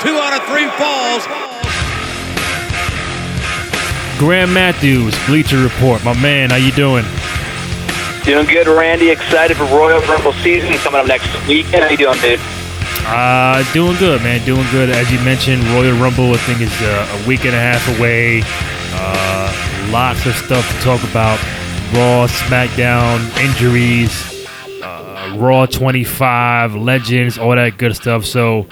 Two out of three falls. Graham Matthews, Bleacher Report. My man, how you doing? Doing good, Randy. Excited for Royal Rumble season coming up next weekend. How you doing, dude? Uh, doing good, man. Doing good. As you mentioned, Royal Rumble, I think, is uh, a week and a half away. Uh, lots of stuff to talk about. Raw, SmackDown, injuries, uh, Raw 25, Legends, all that good stuff. So,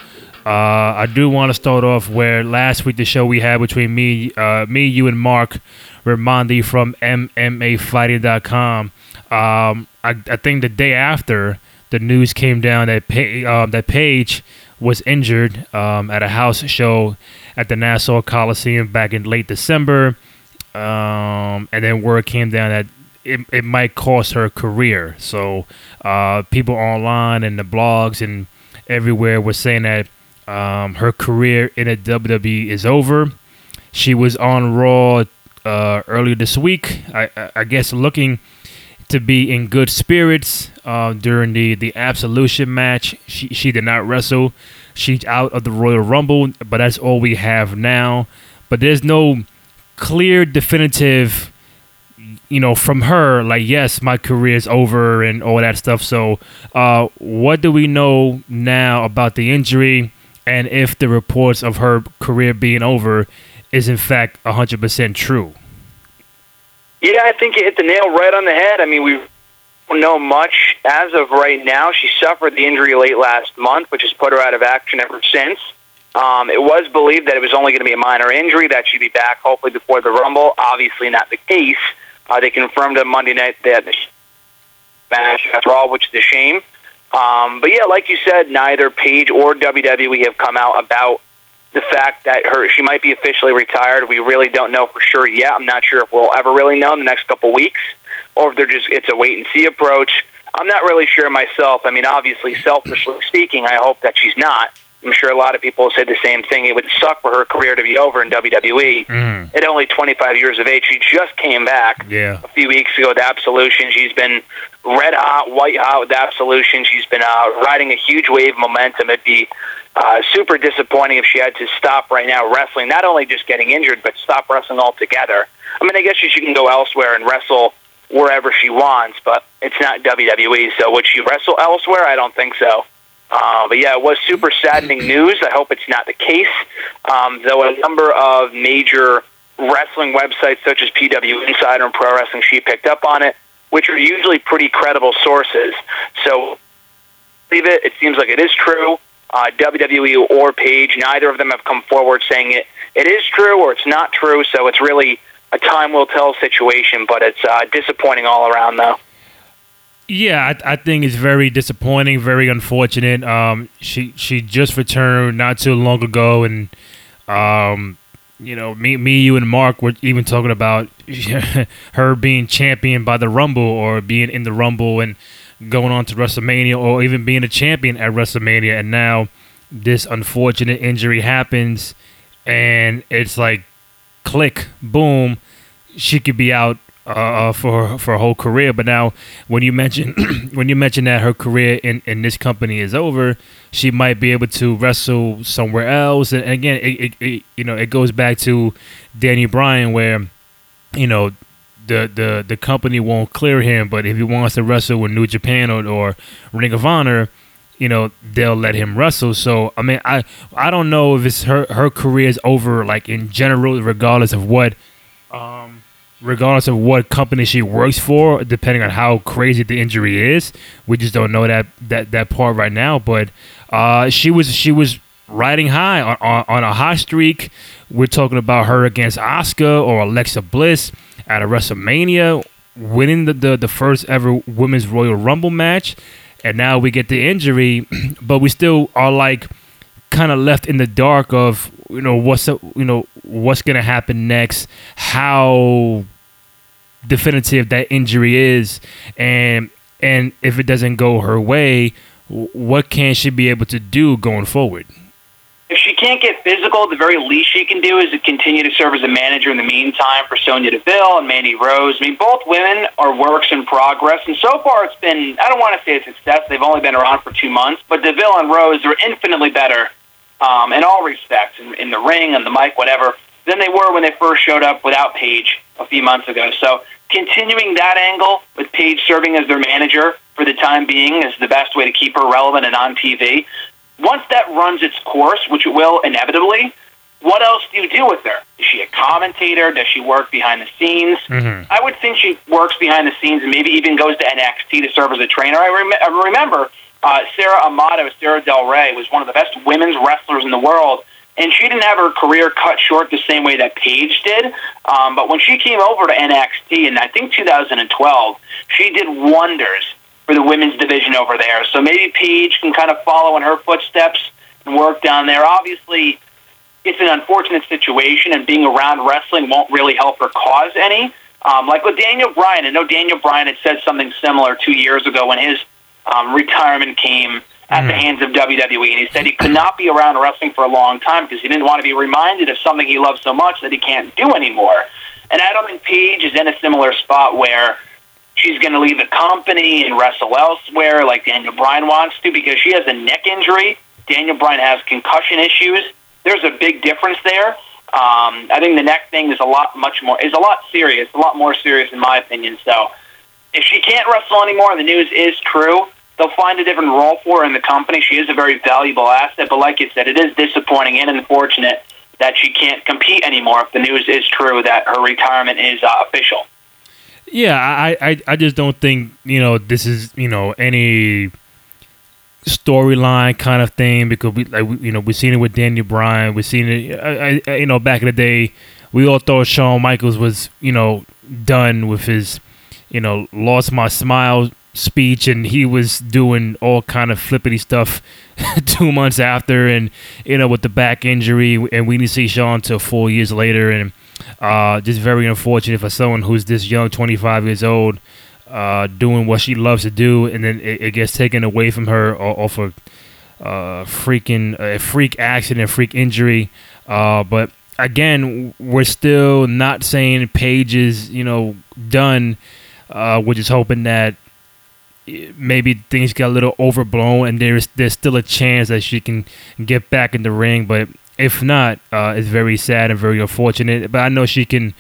uh, I do want to start off where last week the show we had between me, uh, me, you, and Marc Raimondi from MMAfighting.com. Um, I, I think the day after the news came down that pa- uh, that Paige was injured um, at a house show at the Nassau Coliseum back in late December, um, and then word came down that it, it might cost her career. So uh, people online and the blogs and everywhere were saying that um, her career in the WWE is over. She was on Raw uh, earlier this week. I, I, I guess looking to be in good spirits uh, during the, the Absolution match. She, she did not wrestle. She's out of the Royal Rumble, but that's all we have now. But there's no clear, definitive, you know, from her, like, yes, my career is over and all that stuff. So, uh, what do we know now about the injury and if the reports of her career being over is in fact 100% true? Yeah, I think you hit the nail right on the head. I mean, we don't know much as of right now. She suffered the injury late last month, which has put her out of action ever since. Um, it was believed that it was only going to be a minor injury, that she'd be back hopefully before the Rumble. Obviously, not the case. Uh, they confirmed on Monday night that match after all, which is a shame. Um, but yeah, like you said, neither Paige or WWE have come out about the fact that her she might be officially retired. We really don't know for sure yet. I'm not sure if we'll ever really know in the next couple weeks, or if they're just it's a wait and see approach. I'm not really sure myself. I mean, obviously, selfishly speaking, I hope that she's not. I'm sure a lot of people said the same thing. It would suck for her career to be over in WWE Mm. at only 25 years of age. She just came back Yeah. a few weeks ago with Absolution. She's been red hot, white hot with Absolution. She's been uh, riding a huge wave of momentum. It'd be uh, super disappointing if she had to stop right now wrestling. Not only just getting injured, but stop wrestling altogether. I mean, I guess she can go elsewhere and wrestle wherever she wants, but it's not WWE. So would she wrestle elsewhere? I don't think so. Uh, but yeah, it was super saddening news. I hope it's not the case. Um, though a number of major wrestling websites such as PW Insider and Pro Wrestling Sheet picked up on it, which are usually pretty credible sources. So believe it. It seems like it is true. Uh, WWE or Paige, neither of them have come forward saying it. It is true or it's not true. So it's really a time will tell situation. But it's uh, disappointing all around, though. Yeah, I, I think it's very disappointing, very unfortunate. Um, she she just returned not too long ago, and um, you know, me, me, you, and Marc were even talking about her being champion by the Rumble, or being in the Rumble, and going on to WrestleMania, or even being a champion at WrestleMania. And now this unfortunate injury happens, and it's like, click, boom, she could be out uh, for for her whole career. But now, when you mention when you mention that her career in, in this company is over, she might be able to wrestle somewhere else. And, again, it, it, it you know it goes back to Danny Bryan, where you know the the the company won't clear him, but if he wants to wrestle with New Japan or, or Ring of Honor. You know they'll let him wrestle. So I mean, I I don't know if it's her her career is over, like in general, regardless of what um, regardless of what company she works for, depending on how crazy the injury is. We just don't know that that, that part right now. But uh, she was she was riding high on, on, on a hot streak. We're talking about her against Asuka or Alexa Bliss at a WrestleMania, winning the, the, the first ever Women's Royal Rumble match. And now we get the injury, but we still are like kind of left in the dark of you know what's you know what's gonna happen next, how definitive that injury is, and and if it doesn't go her way, what can she be able to do going forward? If she can't get physical, the very least she can do is to continue to serve as a manager in the meantime for Sonya Deville and Mandy Rose. I mean, both women are works in progress, and so far it's been, I don't want to say a success. They've only been around for two months, but Deville and Rose are infinitely better um, in all respects, in, in the ring, and the mic, whatever, than they were when they first showed up without Paige a few months ago. So continuing that angle with Paige serving as their manager for the time being is the best way to keep her relevant and on TV. Once that runs its course, which it will inevitably, what else do you do with her? Is she a commentator? Does she work behind the scenes? Mm-hmm. I would think she works behind the scenes and maybe even goes to NXT to serve as a trainer. I, rem- I remember uh, Sara Amato, Sara Del Rey, was one of the best women's wrestlers in the world, and she didn't have her career cut short the same way that Paige did. Um, but when she came over to NXT in I think 2012, she did wonders for the women's division over there. So maybe Paige can kind of follow in her footsteps and work down there. Obviously it's an unfortunate situation, and being around wrestling won't really help her cause any. Um, like with Daniel Bryan, I know Daniel Bryan had said something similar two years ago when his um, retirement came at the hands of WWE, and he said he could not be around wrestling for a long time because he didn't want to be reminded of something he loved so much that he can't do anymore. And I don't Paige is in a similar spot where she's going to leave the company and wrestle elsewhere like Daniel Bryan wants to because she has a neck injury. Daniel Bryan has concussion issues there's a big difference there. Um, I think the next thing is a lot much more is a lot serious, a lot more serious in my opinion. So if she can't wrestle anymore, the news is true, they'll find a different role for her in the company. She is a very valuable asset, but like you said, it is disappointing and unfortunate that she can't compete anymore if the news is true that her retirement is uh, official. Yeah, I, I I just don't think you know this is you know any storyline kind of thing because we like you know we've seen it with Daniel Bryan, we've seen it I, I, you know back in the day. We all thought Shawn Michaels was you know done with his you know lost my smile speech and he was doing all kind of flippity stuff two months after and you know with the back injury and we didn't see Shawn until four years later and uh, just very unfortunate for someone who's this young 25 years old uh, doing what she loves to do, and then it, it gets taken away from her off of uh, freaking a freak accident, freak injury. Uh, but again, we're still not saying Paige is you know done. Uh, we're just hoping that maybe things get a little overblown, and there's there's still a chance that she can get back in the ring. But if not, uh, it's very sad and very unfortunate. But I know she can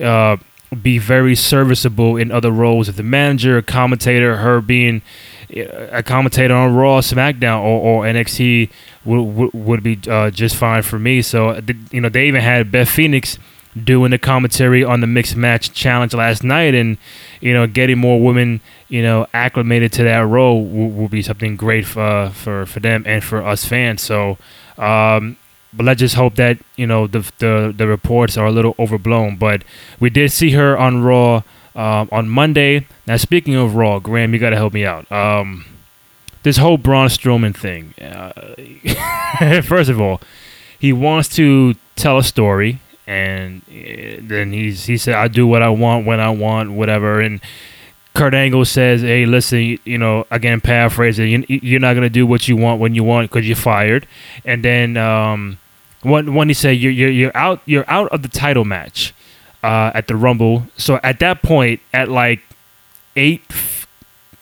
uh, be very serviceable in other roles. If the manager, commentator, her being a commentator on Raw, SmackDown, or, or NXT would, would, would be uh, just fine for me. So, you know, they even had Beth Phoenix doing the commentary on the mixed match challenge last night, and you know, getting more women, you know, acclimated to that role will, will be something great for for for them and for us fans. So, um, but let's just hope that you know the the, the reports are a little overblown. But we did see her on Raw um, on Monday. Now, speaking of Raw, Graham, you got to help me out. Um, this whole Braun Strowman thing. Uh, first of all, he wants to tell a story, and uh, then he's he said, "I do what I want when I want, whatever." And Kurt Angle says, "Hey, listen, you know, again, paraphrasing, you're not gonna do what you want when you want because you're fired." And then um, when when he said you're, you're you're out you're out of the title match uh, at the Rumble. So at that point, at like eight.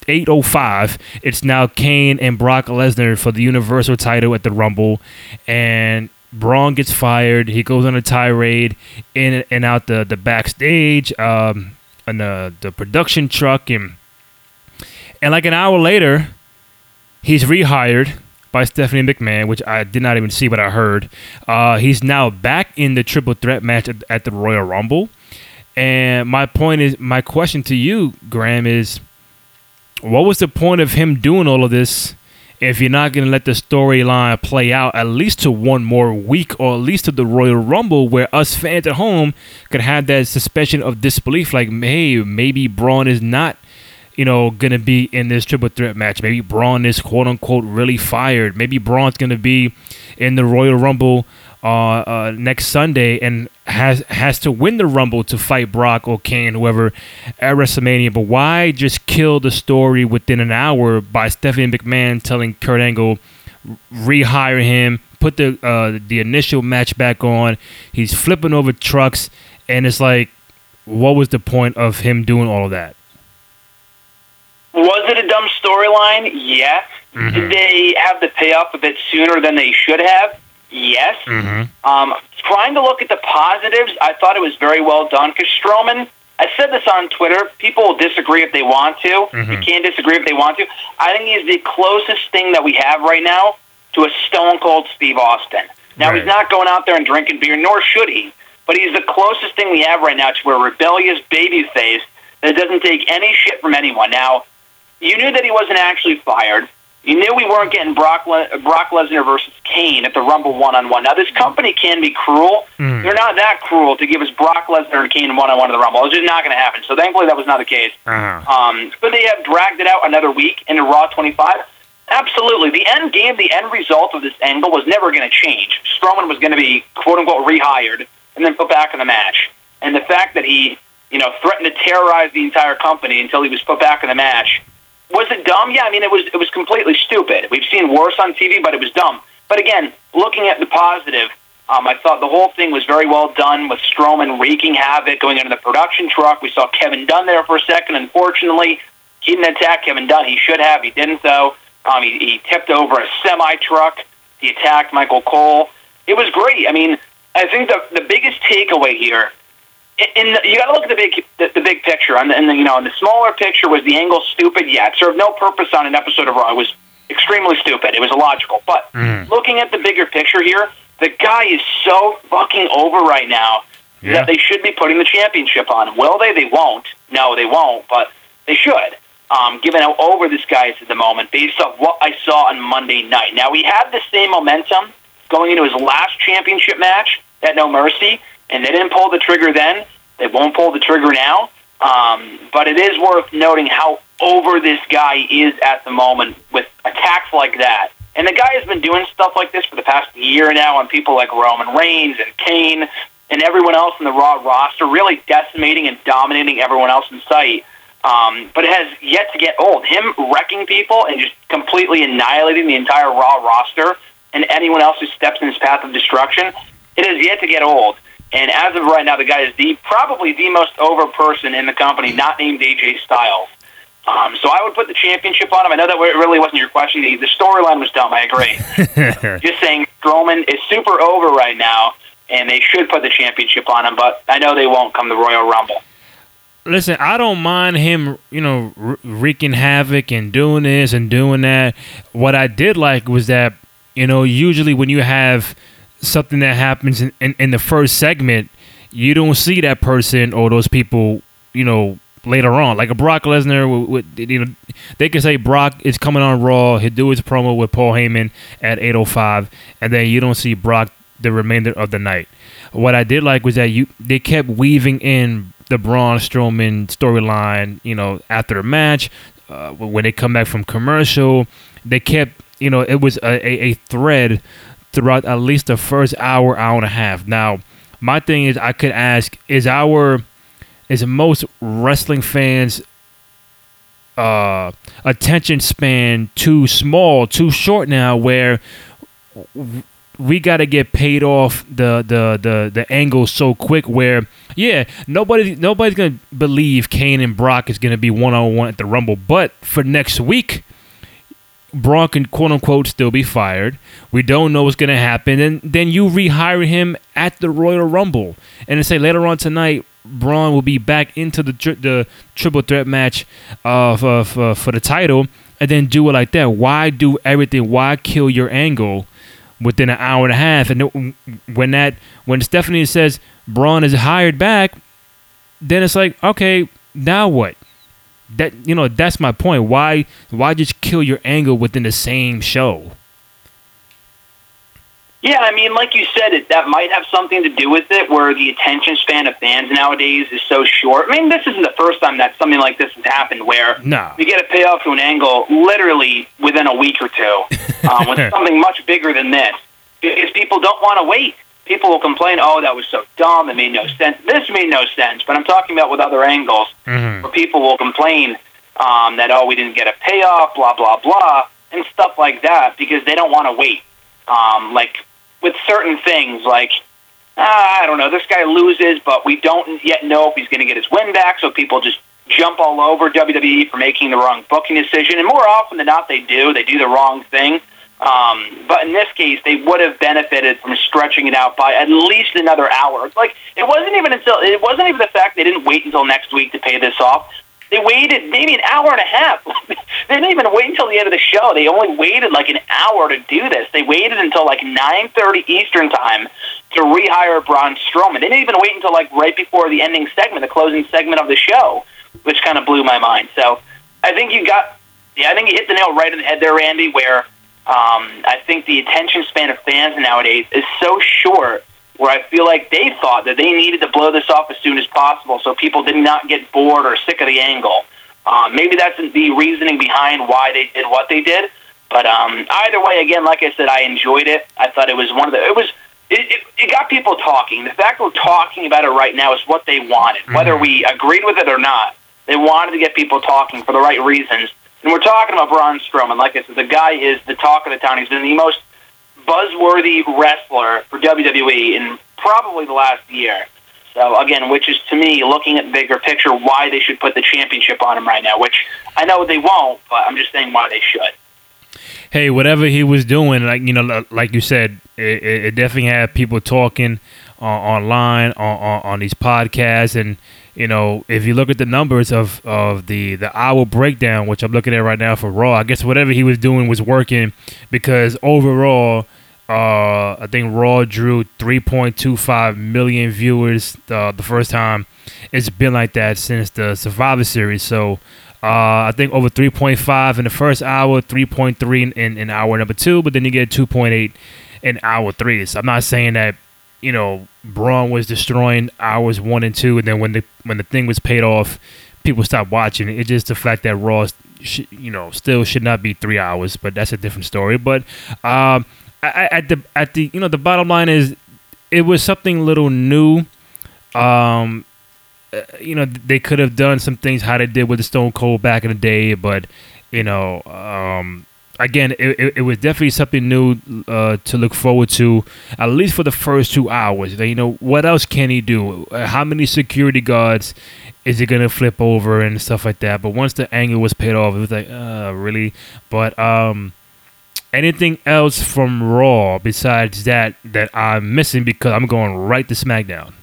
805 it's now Kane and Brock Lesnar for the Universal title at the Rumble and Braun gets fired he goes on a tirade in and out the the backstage um and the the production truck and and like an hour later he's rehired by Stephanie McMahon, which I did not even see, but I heard. Uh, he's now back in the triple threat match at, at, the Royal Rumble. And my point is, my question to you, Graham, is what was the point of him doing all of this if you're not going to let the storyline play out at least to one more week or at least to the Royal Rumble where us fans at home could have that suspension of disbelief like, hey, maybe Braun is not – you know, going to be in this triple threat match. Maybe Braun is quote unquote really fired. Maybe Braun's going to be in the Royal Rumble uh, uh, next Sunday and has has to win the Rumble to fight Brock or Kane, whoever, at WrestleMania. But why just kill the story within an hour by Stephanie McMahon telling Kurt Angle rehire him, put the uh, the initial match back on? He's flipping over trucks, and it's like, what was the point of him doing all of that? Was it a dumb storyline? Yes. Mm-hmm. Did they have the payoff a bit sooner than they should have? Yes. Mm-hmm. Um, trying to look at the positives, I thought it was very well done because Strowman. I said this on Twitter. People will disagree if they want to. Mhm. You can't disagree if they want to. I think he's the closest thing that we have right now to a Stone Cold Steve Austin. Now Right. he's not going out there and drinking beer, nor should he. But he's the closest thing we have right now to a rebellious baby face that doesn't take any shit from anyone. Now, you knew that he wasn't actually fired. You knew we weren't getting Brock, Le- Brock Lesnar versus Kane at the Rumble one on one. Now, this company can be cruel. Mm. They're not that cruel to give us Brock Lesnar and Kane one on one in the Rumble. It's just not going to happen. So, thankfully, that was not the case. Uh-huh. Um, could they have dragged it out another week into Raw 25? Absolutely. The end game, the end result of this angle was never going to change. Strowman was going to be quote unquote rehired and then put back in the match. And the fact that he, you know, threatened to terrorize the entire company until he was put back in the match was it dumb? Yeah, I mean it was it was completely stupid. We've seen worse on TV, but it was dumb. But again, looking at the positive, um, I thought the whole thing was very well done with Strowman wreaking havoc, going into the production truck. We saw Kevin Dunn there for a second. Unfortunately, he didn't attack Kevin Dunn. He should have. He didn't though. Um, he, he tipped over a semi truck. He attacked Michael Cole. It was great. I mean, I think the the biggest takeaway here in the, you got to look at the big the, the big picture. And the, and the, you know, in the smaller picture was the angle stupid. Yeah, it served no purpose on an episode of Raw. It was extremely stupid. It was illogical. But Mhm. looking at the bigger picture here, the guy is so fucking over right now Yeah. that they should be putting the championship on him. Will they? They won't. No, they won't. But they should. Um, given how over this guy is at the moment, based off what I saw on Monday night. Now we had the same momentum going into his last championship match at No Mercy, and they didn't pull the trigger then. They won't pull the trigger now. Um, but it is worth noting how over this guy is at the moment with attacks like that. And the guy has been doing stuff like this for the past year now on people like Roman Reigns and Kane and everyone else in the Raw roster, really decimating and dominating everyone else in sight. Um, but it has yet to get old. Him wrecking people and just completely annihilating the entire Raw roster and anyone else who steps in his path of destruction, it has yet to get old. And as of right now, the guy is the probably the most over person in the company, not named AJ Styles. Um, so I would put the championship on him. I know that really wasn't your question. The, the storyline was dumb. I agree. Just saying, Strowman is super over right now, and they should put the championship on him. But I know they won't come the Royal Rumble. Listen, I don't mind him, you know, wreaking havoc and doing this and doing that. What I did like was that, you know, usually when you have something that happens in, in, in the first segment, you don't see that person or those people, you know, later on. Like a Brock Lesnar, with, with, you know, they can say Brock is coming on Raw. He'll do his promo with Paul Heyman at 8:05, and then you don't see Brock the remainder of the night. What I did like was that you they kept weaving in the Braun Strowman storyline. You know, after the match, uh, when they come back from commercial, they kept you know it was a, a, a thread throughout at least the first hour, hour and a half. Now, my thing is, I could ask: Is our is most wrestling fans uh attention span too small too short now where we got to get paid off the the the the angle so quick where yeah nobody nobody's gonna believe Kane and Brock is gonna be one on one at the Rumble but for next week Braun can quote unquote still be fired. We don't know what's gonna happen, and then you rehire him at the Royal Rumble, and then say later on tonight, Braun will be back into the tri- the triple threat match uh, for, for for the title, and then do it like that. Why do everything? Why kill your angle within an hour and a half? And when that when Stephanie says Braun is hired back, then it's like okay, now what? That you know that's my point why why just kill your angle within the same show Yeah, I mean, like you said, it, that might have something to do with it, where the attention span of fans nowadays is so short. I mean, this isn't the first time that something like this has happened, where no you get a payoff to an angle literally within a week or two, um, with something much bigger than this, because people don't want to wait. People will complain, "Oh, that was so dumb. It made no sense." This made no sense, but I'm talking about with other angles Mhm. where people will complain um, that, "Oh, we didn't get a payoff," blah blah blah, and stuff like that, because they don't want to wait. Um, like with certain things, like ah, I don't know, this guy loses, but we don't yet know if he's going to get his win back. So people just jump all over WWE for making the wrong booking decision, and more often than not, they do. They do the wrong thing. Um, but in this case, they would have benefited from stretching it out by at least another hour. Like it wasn't even until it wasn't even the fact they didn't wait until next week to pay this off. They waited maybe an hour and a half. they didn't even wait until the end of the show. They only waited like an hour to do this. They waited until like 9:30 Eastern time to rehire Braun Strowman. They didn't even wait until like right before the ending segment, the closing segment of the show, which kind of blew my mind. So I think you got, yeah, I think you hit the nail right in the head there, Randy. Where um, I think the attention span of fans nowadays is so short where I feel like they thought that they needed to blow this off as soon as possible so people did not get bored or sick of the angle. Uh, maybe that's the reasoning behind why they did what they did. But um, either way, again, like I said, I enjoyed it. I thought it was one of the. It was. It, it, it got people talking. The fact we're talking about it right now is what they wanted, mm-hmm. whether we agreed with it or not. They wanted to get people talking for the right reasons and we're talking about Braun Strowman. Like I said, the guy is the talk of the town. He's been the most buzzworthy wrestler for WWE in probably the last year. So again, which is to me, looking at the bigger picture, why they should put the championship on him right now. Which I know they won't, but I'm just saying why they should. Hey, whatever he was doing, like you know, like you said, it, it definitely had people talking uh, online on, on on these podcasts and you know, if you look at the numbers of, of the, the hour breakdown, which I'm looking at right now for Raw, I guess whatever he was doing was working because overall, uh, I think Raw drew 3.25 million viewers uh, the first time. It's been like that since the Survivor Series. So uh, I think over 3.5 in the first hour, 3.3 in, in hour number two, but then you get 2.8 in hour three. So I'm not saying that you know, Braun was destroying hours one and two, and then when the when the thing was paid off, people stopped watching. It's just the fact that Raw, sh- you know, still should not be three hours, but that's a different story. But um, I, at the at the you know the bottom line is, it was something little new. Um, uh, you know, they could have done some things how they did with the Stone Cold back in the day, but you know, um, again, it, it, it, was definitely something new uh, to look forward to, at least for the first two hours. You know, what else can he do? Uh, how many security guards is he gonna flip over and stuff like that? But once the angle was paid off, it was like, uh, really? But um, anything else from Raw besides that that I'm missing because I'm going right to SmackDown.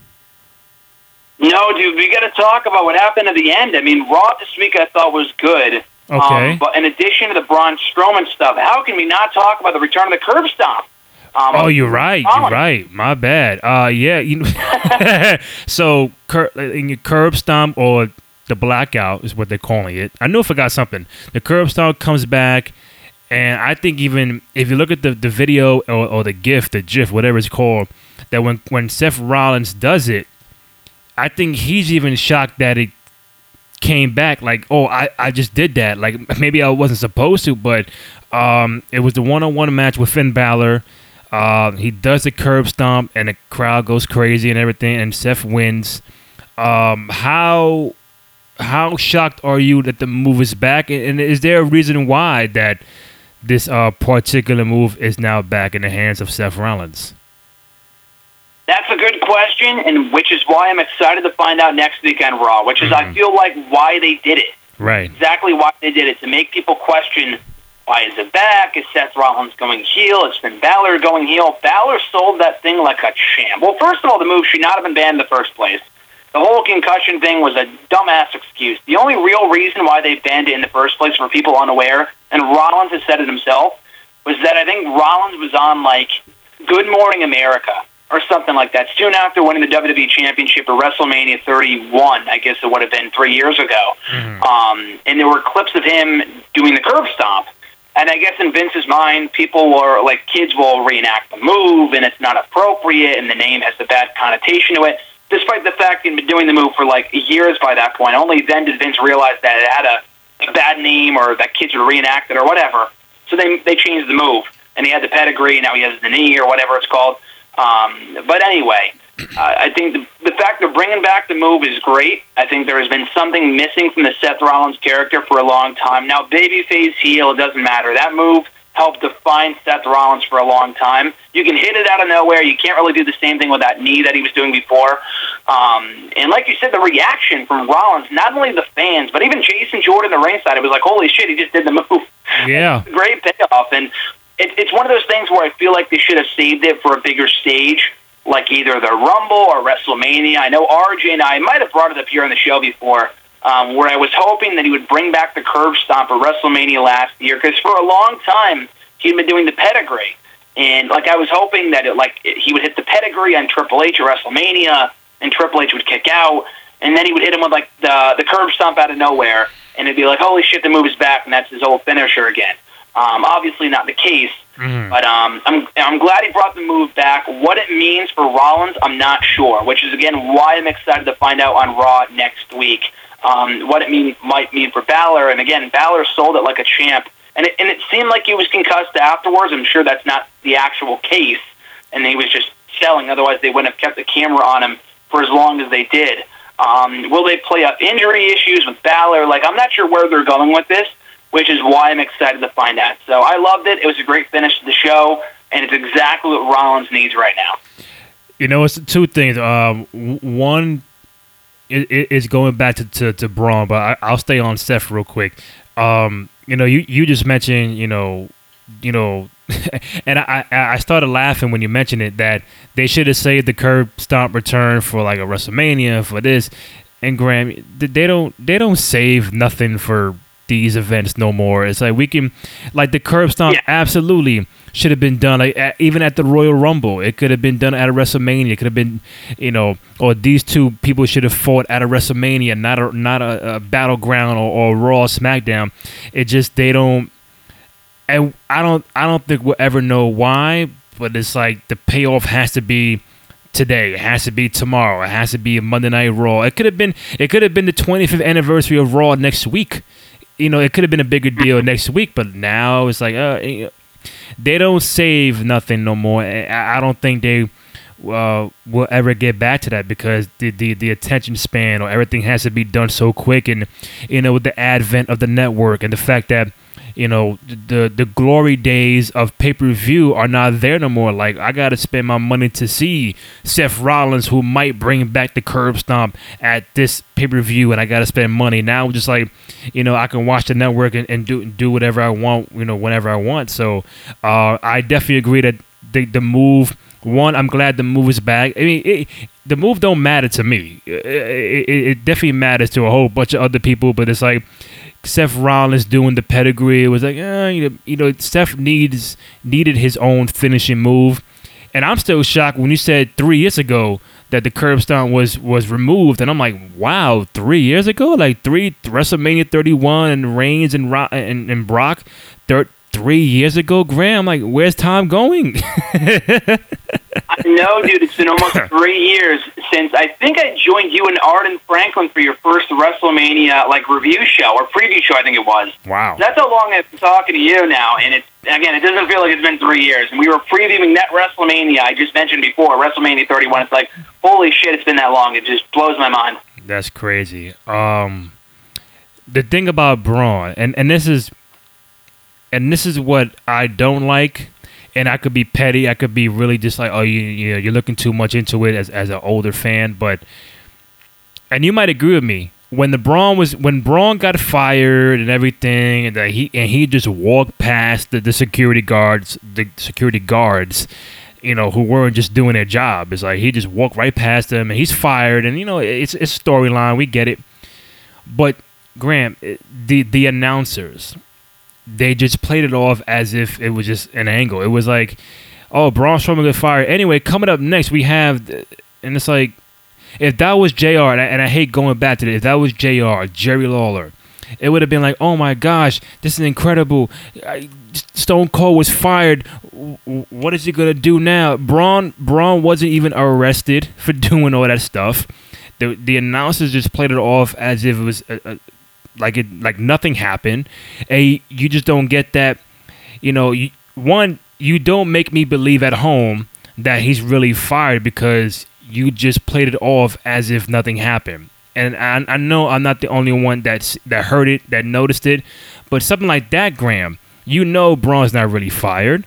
No, dude, we got to talk about what happened at the end. I mean, Raw this week I thought was good. Okay. Um, but in addition to the Braun Strowman stuff, how can we not talk about the return of the curb stomp? Um, oh, you're right. You're right. My bad. Uh, yeah. You know, so cur- in your curb stomp or the blackout is what they're calling it. I knew I forgot something. The curb stomp comes back, and I think even if you look at the, the video or, or the GIF, the GIF, whatever it's called, that when when Seth Rollins does it, I think he's even shocked that it came back like, oh, I, I just did that. Like maybe I wasn't supposed to, but um, it was the one on one match with Finn Balor. Uh, he does the curb stomp, and the crowd goes crazy and everything, and Seth wins. Um, how how shocked are you that the move is back? And is there a reason why that this uh, particular move is now back in the hands of Seth Rollins? That's a good question, and which is why I'm excited to find out next week on Raw. Which is, mm-hmm. I feel like why they did it. Right. Exactly why they did it to make people question why is it back? Is Seth Rollins going heel? Is Finn Balor going heel? Balor sold that thing like a champ. Well, first of all, the move should not have been banned in the first place. The whole concussion thing was a dumbass excuse. The only real reason why they banned it in the first place, for people unaware, and Rollins has said it himself, was that I think Rollins was on like Good Morning America or something like that. Soon after winning the WWE Championship at WrestleMania 31, I guess it would have been three years ago. Mm-hmm. Um, and there were clips of him doing the curb stomp. And I guess in Vince's mind, people were like, kids will reenact the move, and it's not appropriate, and the name has a bad connotation to it. Despite the fact he'd been doing the move for like years by that point, only then did Vince realize that it had a, a bad name or that kids would reenact it or whatever. So they they changed the move, and he had the pedigree. Now he has the knee or whatever it's called. Um, but anyway, uh, I think the, the fact they're bringing back the move is great. I think there has been something missing from the Seth Rollins character for a long time. Now, babyface heel, it doesn't matter. That move helped define Seth Rollins for a long time. You can hit it out of nowhere. You can't really do the same thing with that knee that he was doing before. Um, and like you said, the reaction from Rollins, not only the fans, but even Jason Jordan, the ringside, it was like, holy shit, he just did the move. Yeah. Great payoff. And it, it's one of those things where I feel like they should have saved it for a bigger stage, like either the Rumble or WrestleMania. I know RJ and I might have brought it up here on the show before, um, where I was hoping that he would bring back the curb stomp at WrestleMania last year, because for a long time he'd been doing the pedigree. And like I was hoping that it like he would hit the pedigree on Triple H at WrestleMania, and Triple H would kick out, and then he would hit him with like the the curb stomp out of nowhere, and it'd be like, holy shit, the move is back, and that's his old finisher again. Um, obviously not the case, mm-hmm. but um, I'm I'm glad he brought the move back. What it means for Rollins, I'm not sure. Which is again why I'm excited to find out on Raw next week. Um, what it mean might mean for Balor, and again, Balor sold it like a champ, and it, and it seemed like he was concussed afterwards. I'm sure that's not the actual case, and he was just selling. Otherwise, they wouldn't have kept the camera on him for as long as they did. Um, will they play up injury issues with Balor? Like, I'm not sure where they're going with this, which is why I'm excited to find out. So I loved it. It was a great finish to the show, and it's exactly what Rollins needs right now. You know, it's two things. Um, one is going back to, to, to Braun, but I, will stay on Seth real quick. Um, you know, you, you just mentioned, you know, you know, and I, I started laughing when you mentioned it that they should have saved the curb stomp return for like a WrestleMania for this. And Graham, they don't they don't save nothing for these events no more. It's like we can, like the curb stomp, yeah. absolutely should have been done. Like at, even at the Royal Rumble, it could have been done at a WrestleMania. It could have been, you know, or these two people should have fought at a WrestleMania, not a not a, a battleground or, or Raw SmackDown. It just they don't, and I don't I don't think we'll ever know why. But it's like the payoff has to be today. It has to be tomorrow. It has to be a Monday Night Raw. It could have been. It could have been the 25th anniversary of Raw next week you know, it could have been a bigger deal next week, but now it's like, uh, eh, they don't save nothing no more. I don't think they uh, will ever get back to that because the, the the attention span or everything has to be done so quick, and you know, with the advent of the network and the fact that you know the the glory days of pay per view are not there no more. Like I gotta spend my money to see Seth Rollins, who might bring back the curb stomp at this pay per view, and I gotta spend money now. Just like you know, I can watch the network and, and do do whatever I want, you know, whenever I want. So uh, I definitely agree that the the move. One, I'm glad the move is back. I mean, it, the move don't matter to me. It, it, it definitely matters to a whole bunch of other people, but it's like Seth Rollins doing the pedigree. It was like, eh, you, know, you know, Seth needs needed his own finishing move, and I'm still shocked when you said three years ago that the curb stomp was was removed, and I'm like, wow, three years ago, like three WrestleMania 31 and Reigns and and, and Brock, three years ago, Graham. Like, where's time going? I know, dude. It's been almost three years since I think I joined you and Arden Franklin for your first WrestleMania like review show or preview show. I think it was. Wow. That's how long I've been talking to you now, and it's again, it doesn't feel like it's been three years. And we were previewing that WrestleMania I just mentioned before, WrestleMania 31. It's like, holy shit, it's been that long. It just blows my mind. That's crazy. Um, the thing about Braun, and and this is and this is what I don't like. And I could be petty. I could be really just like, oh, you, you know, you're looking too much into it as as an older fan. But and you might agree with me when the Braun was when Braun got fired and everything, and he and he just walked past the, the security guards, the security guards, you know, who weren't just doing their job. It's like he just walked right past them, and he's fired. And you know, it's it's storyline. We get it. But Graham, eh, the the announcers, they just played it off as if it was just an angle. It was like, oh, Braun Strowman got fired. Anyway, coming up next, we have, and it's like, if that was JR, and I, and I hate going back to this, if that was JR, Jerry Lawler, it would have been like, oh my gosh, this is incredible. Stone Cold was fired. What is he gonna do now? Braun Braun wasn't even arrested for doing all that stuff. The the announcers just played it off as if it was a, a, like it like nothing happened. And you just don't get that you know you, one you don't make me believe at home that he's really fired because you just played it off as if nothing happened. And I, I know I'm not the only one that's that heard it that noticed it but something like that Graham you know Braun's not really fired.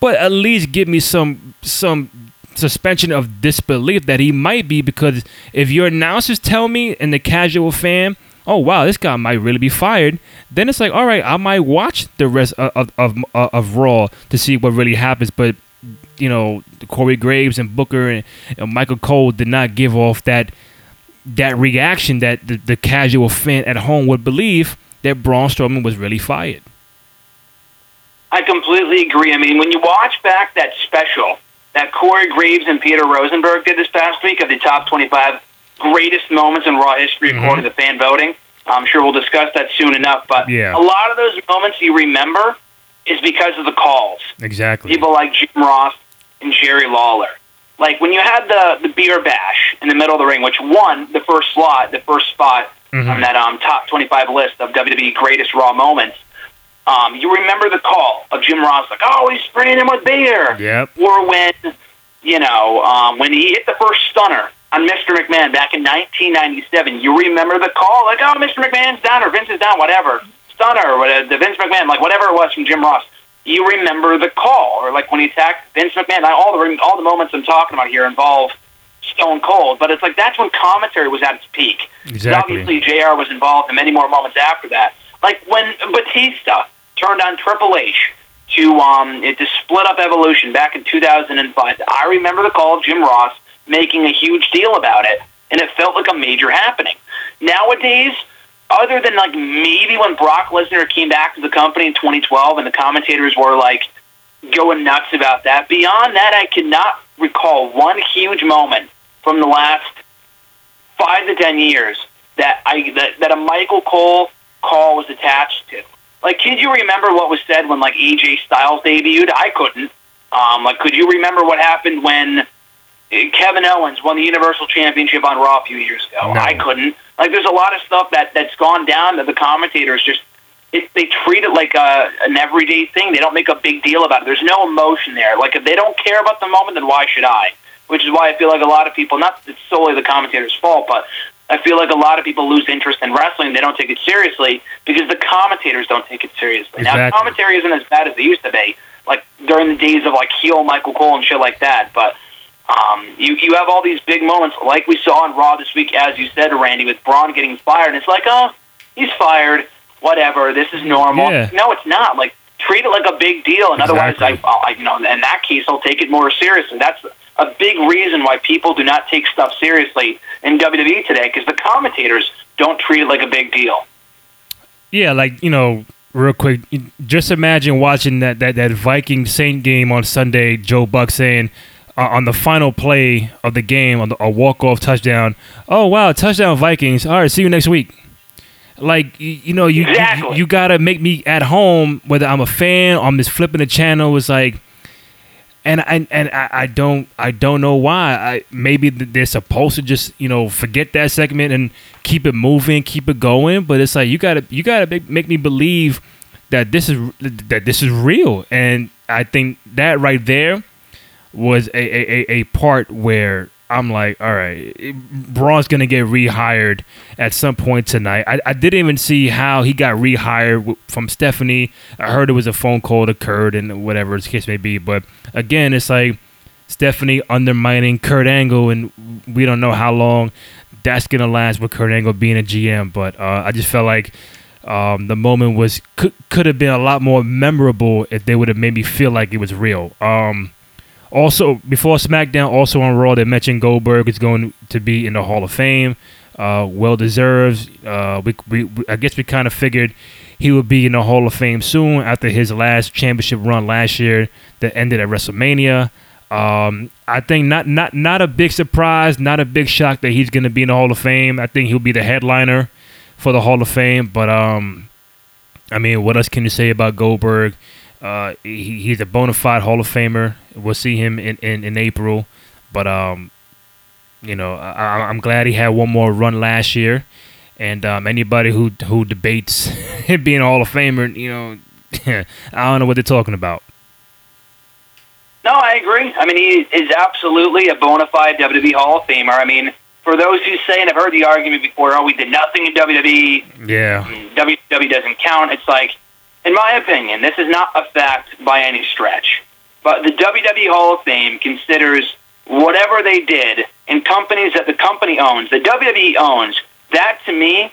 But at least give me some some suspension of disbelief that he might be because if your announcers tell me and the casual fan oh wow, this guy might really be fired. Then it's like, all right, I might watch the rest of of, of, of Raw to see what really happens. But you know, Corey Graves and Booker and, and Michael Cole did not give off that that reaction that the, the casual fan at home would believe that Braun Strowman was really fired. I completely agree. I mean, when you watch back that special that Corey Graves and Peter Rosenberg did this past week of the top 25 greatest moments in Raw history mm-hmm. according to fan voting, I'm sure we'll discuss that soon enough. But yeah. a lot of those moments you remember is because of the calls. Exactly. People like Jim Ross and Jerry Lawler. Like when you had the the beer bash in the middle of the ring, which won the first slot, the first spot mm-hmm. on that um, top 25 list of WWE greatest Raw moments. Um, you remember the call of Jim Ross, like, "Oh, he's spraying him with beer." Yep. Or when, you know, um, when he hit the first stunner on Mr. McMahon back in 1997. You remember the call, like, "Oh, Mr. McMahon's down or Vince is down, whatever." Stunner, or the Vince McMahon, like whatever it was from Jim Ross you remember the call, or like when he attacked Vince McMahon. All the all the moments I'm talking about here involve Stone Cold, but it's like that's when commentary was at its peak. Exactly. Obviously, JR was involved in many more moments after that. Like when Batista turned on Triple H to um to split up Evolution back in 2005. I remember the call of Jim Ross making a huge deal about it, and it felt like a major happening. Nowadays, other than like maybe when Brock Lesnar came back to the company in 2012 and the commentators were like going nuts about that. Beyond that, I cannot recall one huge moment from the last five to ten years that I that, that a Michael Cole call was attached to. Like, could you remember what was said when like AJ Styles debuted? I couldn't. Um, like, could you remember what happened when Kevin Owens won the Universal Championship on Raw a few years ago? No. I couldn't. Like, there's a lot of stuff that that's gone down that the commentators just it, they treat it like a, an everyday thing. They don't make a big deal about it. There's no emotion there. Like, if they don't care about the moment, then why should I? Which is why I feel like a lot of people, not it's solely the commentator's fault, but I feel like a lot of people lose interest in wrestling. They don't take it seriously because the commentators don't take it seriously. Exactly. Now, commentary isn't as bad as it used to be, like during the days of like heel Michael Cole and shit like that. But um, you you have all these big moments, like we saw on Raw this week, as you said, Randy, with Braun getting fired. And it's like, oh, he's fired. Whatever. This is normal. Yeah. No, it's not. Like treat it like a big deal, and exactly. otherwise, I, I, you know, in that case, I'll take it more seriously. That's a big reason why people do not take stuff seriously in WWE today, because the commentators don't treat it like a big deal. Yeah, like you know, real quick, just imagine watching that that that Viking Saint game on Sunday. Joe Buck saying uh, on the final play of the game, on the, a walk-off touchdown. Oh wow, touchdown Vikings! All right, see you next week. Like you, you know, you, exactly. you, you gotta make me at home, whether I'm a fan or I'm just flipping the channel. It's like, and I and I, I don't I don't know why. I maybe they're supposed to just you know forget that segment and keep it moving, keep it going. But it's like you gotta you gotta make, make me believe that this is that this is real, and I think that right there was a, a, a part where I'm like, all right, Braun's gonna get rehired at some point tonight. I, I didn't even see how he got rehired from Stephanie. I heard it was a phone call that occurred and whatever the case may be. But again, it's like Stephanie undermining Kurt Angle, and we don't know how long that's gonna last with Kurt Angle being a GM. But uh, I just felt like um, the moment was could could have been a lot more memorable if they would have made me feel like it was real. Um, also, before SmackDown, also on Raw, they mentioned Goldberg is going to be in the Hall of Fame. Uh, well deserved. Uh, we, we, I guess we kind of figured he would be in the Hall of Fame soon after his last championship run last year that ended at WrestleMania. Um, I think not not not a big surprise, not a big shock that he's going to be in the Hall of Fame. I think he'll be the headliner for the Hall of Fame. But um, I mean, what else can you say about Goldberg? Uh, he, he's a bona fide Hall of Famer. We'll see him in, in, in April. But, um, you know, I, am glad he had one more run last year. And um, anybody who who debates him being a Hall of Famer, you know, I don't know what they're talking about. No, I agree. I mean, he is absolutely a bona fide WWE Hall of Famer. I mean, for those who say, and I've heard the argument before, oh, we did nothing in WWE. Yeah. WWE doesn't count. It's like, in my opinion, this is not a fact by any stretch. But the WWE Hall of Fame considers whatever they did in companies that the company owns, the WWE owns, that to me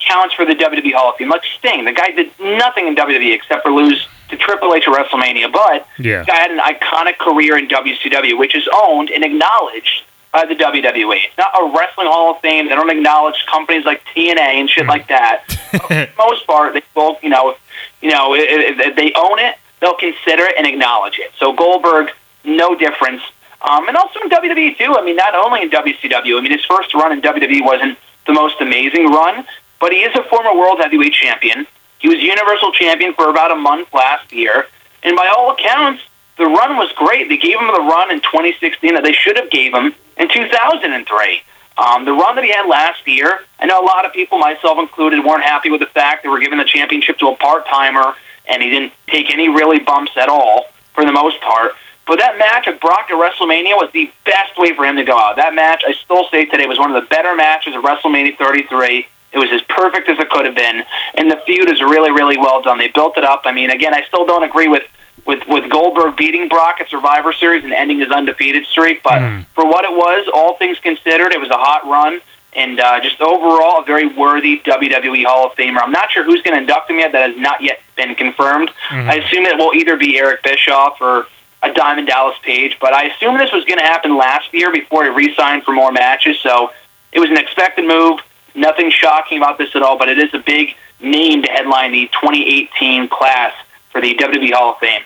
counts for the WWE Hall of Fame. Like Sting, the guy did nothing in WWE except for lose to Triple H at WrestleMania, but Yeah. the guy had an iconic career in WCW, which is owned and acknowledged by the WWE. It's not a wrestling Hall of Fame. They don't acknowledge companies like TNA and shit hmm. like that. For the most part, they both, you know, you know, if if they own it, they'll consider it and acknowledge it. So Goldberg, no difference. Um, and also in WWE too. I mean, not only in WCW. I mean, his first run in WWE wasn't the most amazing run, but he is a former world heavyweight champion. He was Universal Champion for about a month last year, and by all accounts, the run was great. They gave him the run in 2016 that they should have gave him in 2003. Um, the run that he had last year, I know a lot of people, myself included, weren't happy with the fact that we're giving the championship to a part timer, and he didn't take any really bumps at all for the most part. But that match at Brock at WrestleMania was the best way for him to go out. That match, I still say today, was one of the better matches of WrestleMania 33. It was as perfect as it could have been, and the feud is really, really well done. They built it up. I mean, again, I still don't agree with with with Goldberg beating Brock at Survivor Series and ending his undefeated streak, but Mm. for what it was, all things considered, it was a hot run. And uh, just overall, a very worthy WWE Hall of Famer. I'm not sure who's going to induct him yet. That has not yet been confirmed. Mhm. I assume it will either be Eric Bischoff or a Diamond Dallas Page, but I assume this was going to happen last year before he re-signed for more matches. So it was an expected move. Nothing shocking about this at all, but it is a big name to headline the 2018 class for the WWE Hall of Fame.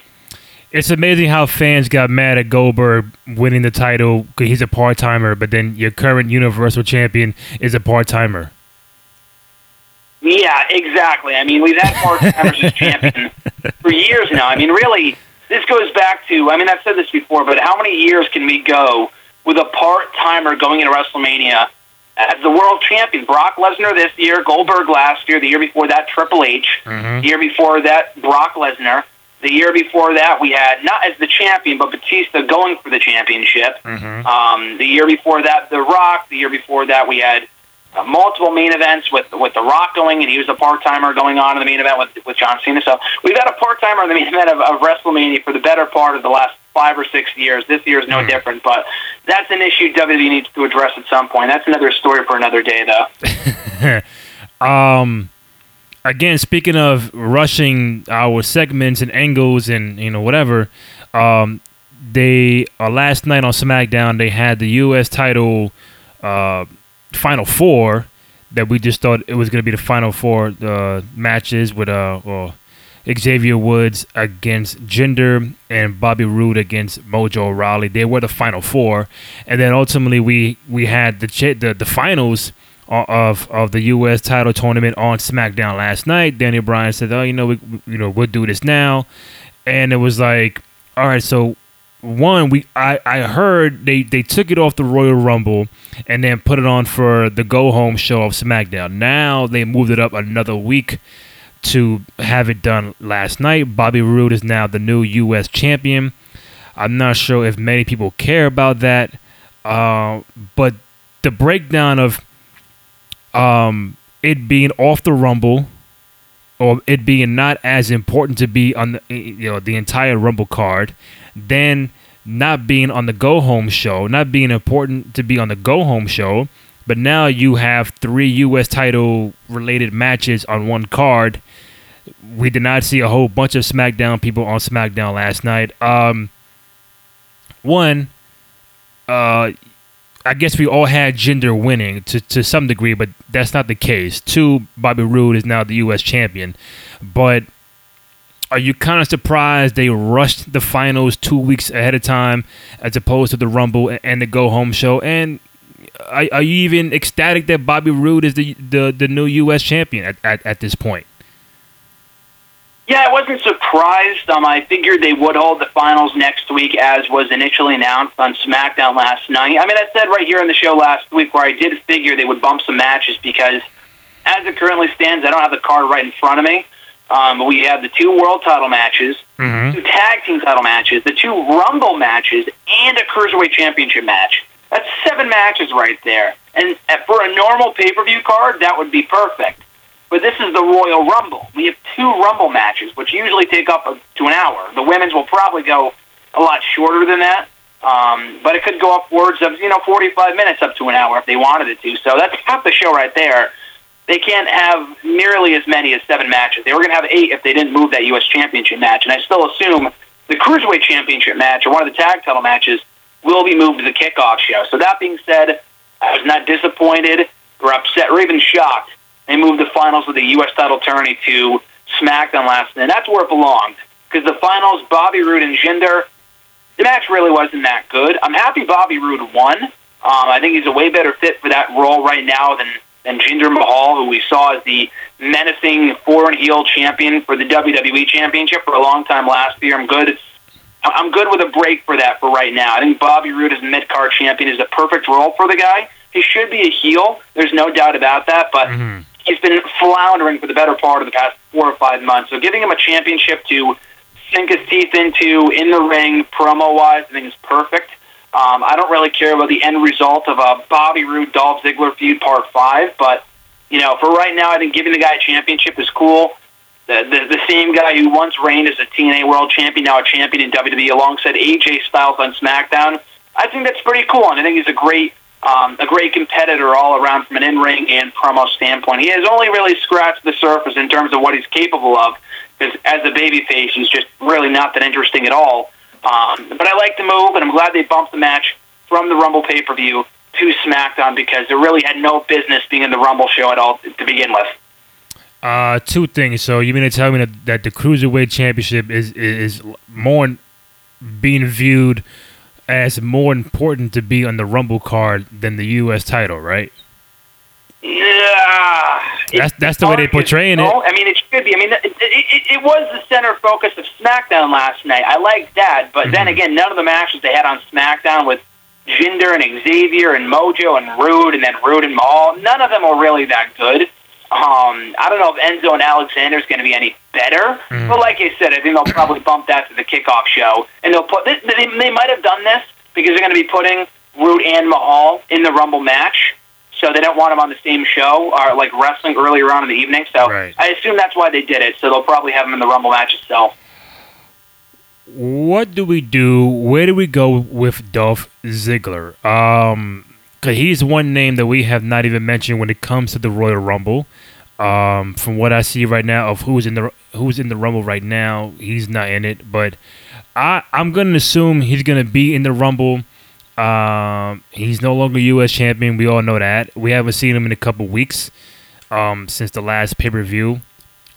It's amazing how fans got mad at Goldberg winning the title because he's a part timer, but then your current Universal Champion is a part timer. Yeah, exactly. I mean, we've had part timers as champion for years now. I mean, really, this goes back to, I mean, I've said this before, but how many years can we go with a part timer going into WrestleMania as the world champion? Brock Lesnar this year, Goldberg last year, the year before that, Triple H, Mhm. the year before that, Brock Lesnar. The year before that, we had not as the champion, but Batista going for the championship. Mhm. Um, the year before that, The Rock. The year before that, we had uh, multiple main events with with The Rock going, and he was a part timer going on in the main event with with John Cena. So we've had a part timer in the main event of, of WrestleMania for the better part of the last five or six years. This year is no Hmm. different, but that's an issue WWE needs to address at some point. That's another story for another day, though. um, again, speaking of rushing our segments and angles and you know whatever, um, they uh, last night on SmackDown they had the U.S. title uh, Final Four that we just thought it was going to be the Final Four uh, matches with uh well, Xavier Woods against Jinder and Bobby Roode against Mojo Rawley. They were the Final Four, and then ultimately we we had the the, the finals of of the U.S. title tournament on SmackDown last night. Daniel Bryan said, "Oh, you know, we, we- you know, we'll do this now," and it was like, all right, so one we I, I heard they they took it off the Royal Rumble and then put it on for the go home show of SmackDown. Now they moved it up another week to have it done last night. Bobby Roode is now the new U.S. champion. I'm not sure if many people care about that, uh, but the breakdown of um, it being off the Rumble or it being not as important to be on the you know the entire Rumble card, then not being on the go home show, not being important to be on the go home show, but now you have three U.S. title related matches on one card. We did not see a whole bunch of SmackDown people on SmackDown last night. Um, one, uh, I guess we all had Jinder winning to, to some degree, but that's not the case. Two, Bobby Roode is now the U.S. champion. But are you kind of surprised they rushed the finals two weeks ahead of time as opposed to the Rumble and the Go Home show? And are, are you even ecstatic that Bobby Roode is the the, the new U.S. champion at, at, at this point? Yeah, I wasn't surprised. Um, I figured they would hold the finals next week, as was initially announced on SmackDown last night. I mean, I said right here on the show last week where I did figure they would bump some matches because, as it currently stands, I don't have the card right in front of me. Um, we have the two world title matches, Mm-hmm. two tag team title matches, the two Rumble matches, and a Cruiserweight Championship match. That's seven matches right there. And uh, for a normal pay per view card, that would be perfect. But this is the Royal Rumble. We have two Rumble matches, which usually take up to an hour. The women's will probably go a lot shorter than that, um, but it could go upwards of you know 45 minutes up to an hour if they wanted it to. So that's half the show right there. they can't have nearly as many as seven matches. They were going to have eight if they didn't move that U.S. Championship match, and I still assume the Cruiserweight Championship match or one of the tag title matches will be moved to the kickoff show. So that being said, I was not disappointed or upset or even shocked. They moved the finals of the U.S. title tourney to SmackDown last night. And that's where it belonged because the finals, Bobby Roode and Jinder, the match really wasn't that good. I'm happy Bobby Roode won. Um, I think he's a way better fit for that role right now than than Jinder Mahal, who we saw as the menacing foreign heel champion for the WWE Championship for a long time last year. I'm good. I'm good with a break for that for right now. I think Bobby Roode as mid card champion is a perfect role for the guy. He should be a heel. There's no doubt about that. But mm-hmm. He's been floundering for the better part of the past four or five months. So giving him a championship to sink his teeth into in the ring, promo wise, I think is perfect. Um, I don't really care about the end result of a Bobby Roode Dolph Ziggler feud part five, but you know, for right now, I think giving the guy a championship is cool. The, the, the same guy who once reigned as a TNA World Champion, now a champion in WWE, alongside AJ Styles on SmackDown. I think that's pretty cool, and I think he's a great um, a great competitor all around from an in-ring and promo standpoint. He has only really scratched the surface in terms of what he's capable of, because as a babyface, he's just really not that interesting at all. Um, but I like the move, and I'm glad they bumped the match from the Rumble pay per view to SmackDown because it really had no business being in the Rumble show at all to begin with. Uh, two things. So you mean to tell me that, that the cruiserweight championship is is more being viewed as more important to be on the Rumble card than the U.S. title, right? Yeah, that's that's the way they're portraying it. I mean, it should be. I mean, it, it, it, was the center focus of SmackDown last night. I like that, but mm-hmm. then again, none of the matches they had on SmackDown with Jinder and Xavier and Mojo and Roode and then Roode and Mahal, none of them were really that good. Um, I don't know if Enzo and Alexander is going to be any better, mm. but like I said, I think they'll probably bump that to the kickoff show, and they'll put. They, they, they might have done this because they're going to be putting Roode and Mahal in the Rumble match so they don't want them on the same show or like wrestling earlier on in the evening. So right. I assume that's why they did it. So they'll probably have them in the Rumble match itself. What do we do? Where do we go with Dolph Ziggler? Um, cause he's one name that we have not even mentioned when it comes to the Royal Rumble. Um, from what I see right now of who's in the who's in the Rumble right now, he's not in it. But I I'm gonna assume he's gonna be in the Rumble um, he's no longer U.S. champion. We all know that. We haven't seen him in a couple weeks um, since the last pay per view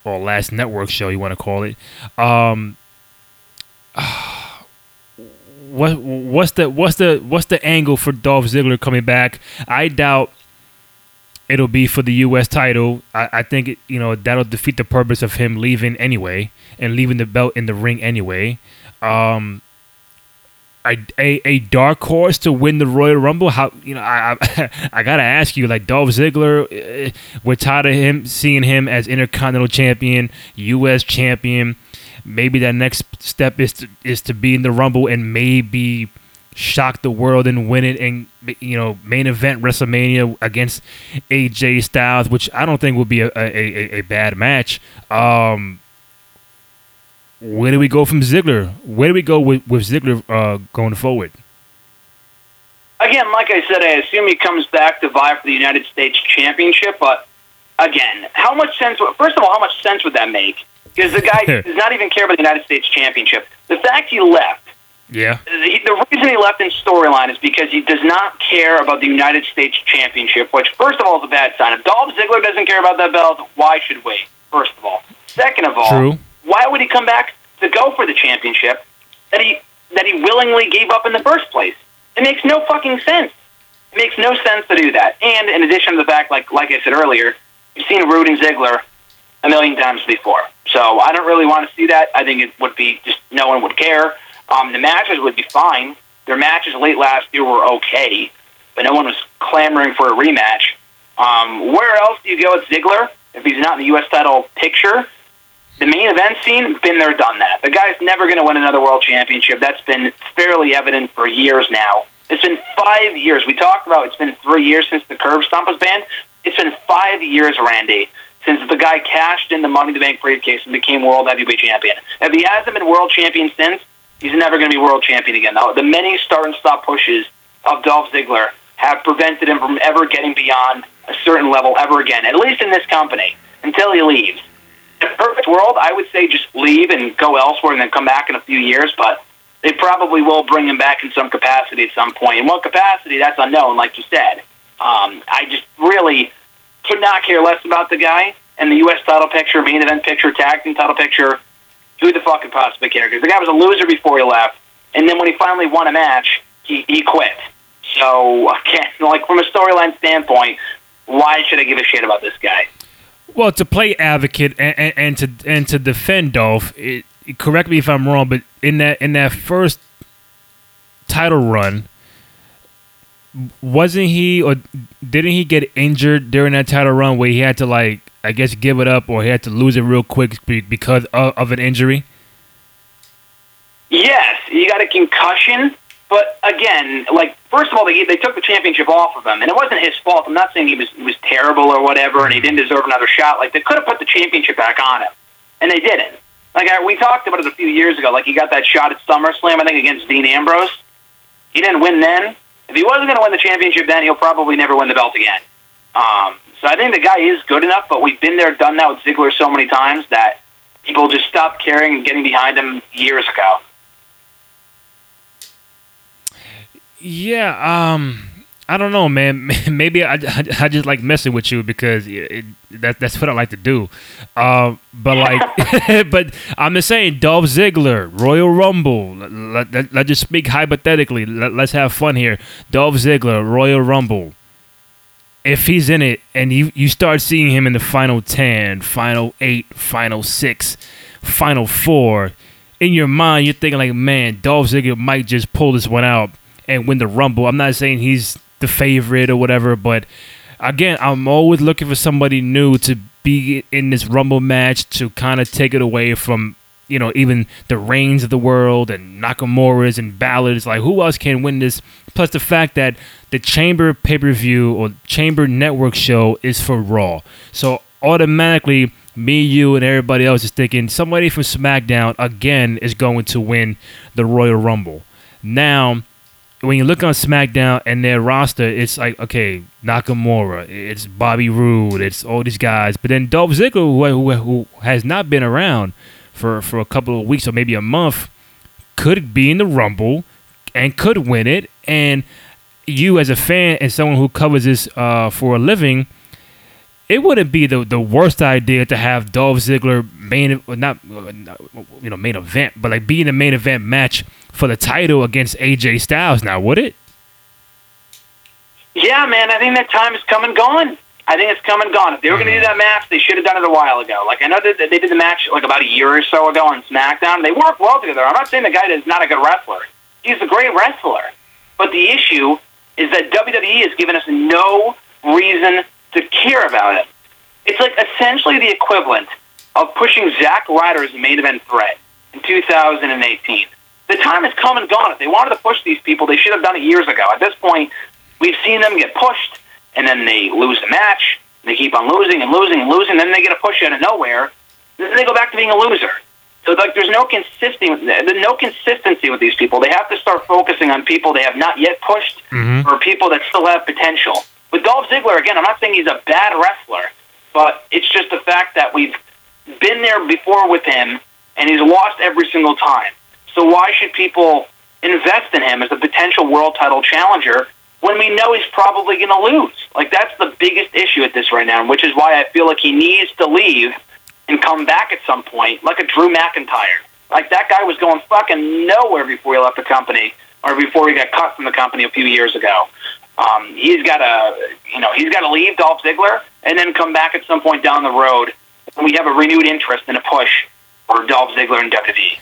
or last network show, you want to call it. Um, what what's the what's the what's the angle for Dolph Ziggler coming back? I doubt it'll be for the U.S. title. I, I think it, you know that'll defeat the purpose of him leaving anyway and leaving the belt in the ring anyway. Um, a, dark horse to win the Royal Rumble? How you know? I I, I gotta ask you, like Dolph Ziggler, uh, we're tired of him seeing him as Intercontinental Champion, U.S. Champion. Maybe that next step is to, is to be in the Rumble and maybe shock the world and win it and you know main event WrestleMania against AJ Styles, which I don't think will be a a, a, a bad match. Um, where do we go from Ziggler? Where do we go with, with Ziggler uh, going forward? Again, like I said, I assume he comes back to vie for the United States Championship. But again, how much sense? First of all, how much sense would that make? Because the guy does not even care about the United States Championship. The fact he left. Yeah. The, the reason he left in storyline is because he does not care about the United States Championship, which, first of all, is a bad sign. If Dolph Ziggler doesn't care about that belt, why should we? First of all. Second of all, True why would he come back to go for the championship that he that he willingly gave up in the first place? It makes no fucking sense. It makes no sense to do that. And in addition to the fact, like like I said earlier, you've seen Roode and Ziggler a million times before. So I don't really want to see that. I think it would be just no one would care. Um, the matches would be fine. Their matches late last year were okay, but no one was clamoring for a rematch. Um, where else do you go with Ziggler if he's not in the U.S. title picture? the main event scene, been there, done that. The guy's never going to win another world championship. That's been fairly evident for years now. It's been five years. We talked about it's been three years since the curb stomp was banned. It's been five years, Randy, since the guy cashed in the Money in the Bank briefcase and became world heavyweight champion. If he hasn't been world champion since, he's never going to be world champion again. Now, the many start and stop pushes of Dolph Ziggler have prevented him from ever getting beyond a certain level ever again, at least in this company, until he leaves. In a perfect world, I would say just leave and go elsewhere and then come back in a few years, but they probably will bring him back in some capacity at some point. In what capacity, that's unknown, like you said. Um, I just really could not care less about the guy and the U.S. title picture, main event picture, tag team title picture. Who the fuck could possibly care? Because the guy was a loser before he left, and then when he finally won a match, he, he quit. So, again, like from a storyline standpoint, why should I give a shit about this guy? Well, to play advocate and, and, and to and to defend Dolph, it, correct me if I'm wrong, but in that in that first title run, wasn't he or didn't he get injured during that title run where he had to like I guess give it up or he had to lose it real quick because of, of an injury? Yes, he got a concussion, but again, like first of all, they they took the championship off of him, and it wasn't his fault. I'm not saying he was he was terrible or whatever, and he didn't deserve another shot. Like they could have put the championship back on him, and they didn't. Like I, we talked about it a few years ago. Like he got that shot at SummerSlam, I think, against Dean Ambrose. He didn't win then. If he wasn't going to win the championship then, he'll probably never win the belt again. Um, so I think the guy is good enough, but we've been there, done that with Ziggler so many times that people just stopped caring and getting behind him years ago. Yeah, um, I don't know, man. Maybe I, I, just like messing with you because it, that, that's what I like to do. Uh, but like, but I'm just saying, Dolph Ziggler, Royal Rumble. Let, let, let just speak hypothetically. Let, let's have fun here. Dolph Ziggler, Royal Rumble. If he's in it and you, you start seeing him in the final 10, final 8, final 6, final 4, in your mind, you're thinking, like, man, Dolph Ziggler might just pull this one out and win the Rumble. I'm not saying he's the favorite or whatever. But again, I'm always looking for somebody new to be in this Rumble match to kind of take it away from you know even the Reigns of the world and Nakamura's and Balor's. Like who else can win this? Plus the fact that the Chamber pay per view or Chamber Network show is for Raw, so automatically me, you, and everybody else is thinking somebody from SmackDown again is going to win the Royal Rumble. Now when you look on SmackDown and their roster, it's like okay, Nakamura, it's Bobby Roode, it's all these guys. But then Dolph Ziggler, who, who, who, has not been around for for a couple of weeks or maybe a month, could be in the Rumble and could win it. And you, as a fan and someone who covers this uh, for a living, it wouldn't be the, the worst idea to have Dolph Ziggler main not you know main event, but like be in the main event match for the title against AJ Styles now, would it? Yeah, man, I think that time is come and gone. I think it's come and gone. If they were going to do mm-hmm. that match, they should have done it a while ago. Like I know that they did the match like about a year or so ago on SmackDown. They work well together. I'm not saying the guy is not a good wrestler. He's a great wrestler. But the issue is that WWE has given us no reason to care about it. It's like essentially the equivalent of pushing Zack Ryder as a main event threat in 2018 the time has come and gone. If they wanted to push these people, they should have done it years ago. At this point, we've seen them get pushed, and then they lose the match. They keep on losing and losing and losing. Then they get a push out of nowhere. Then they go back to being a loser. So like, there's no consistency, no consistency with these people. They have to start focusing on people they have not yet pushed, mm-hmm. or people that still have potential. With Dolph Ziggler, again, I'm not saying he's a bad wrestler, but it's just the fact that we've been there before with him, and he's lost every single time. So why should people invest in him as a potential world title challenger when we know he's probably going to lose? Like that's the biggest issue at this right now, which is why I feel like he needs to leave and come back at some point, like a Drew McIntyre. Like that guy was going fucking nowhere before he left the company or before he got cut from the company a few years ago. Um, he's got to, you know, he's got to leave Dolph Ziggler and then come back at some point down the road we have a renewed interest in a push for Dolph Ziggler and WWE.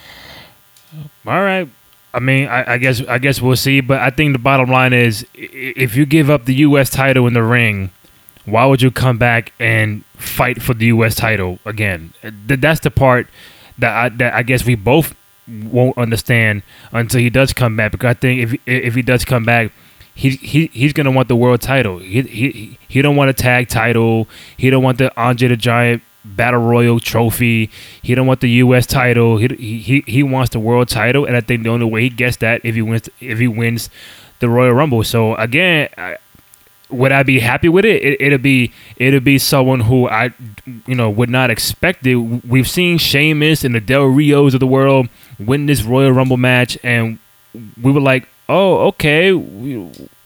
All right. I mean, I, I, guess I guess we'll see. But I think the bottom line is, if you give up the U.S. title in the ring, why would you come back and fight for the U.S. title again? That's the part that I, that I guess we both won't understand until he does come back. Because I think if if he does come back, he he he's gonna want the world title. He he he don't want a tag title. He don't want the Andre the Giant battle royal trophy. He don't want the U.S. title. He, he he wants the world title, and I think the only way he gets that if he wins if he wins the Royal Rumble. So again, I, would I be happy with it? it? It'll be it'll be someone who I you know would not expect it. We've seen Sheamus and the Del Rios of the world win this Royal Rumble match, and we were like, oh okay,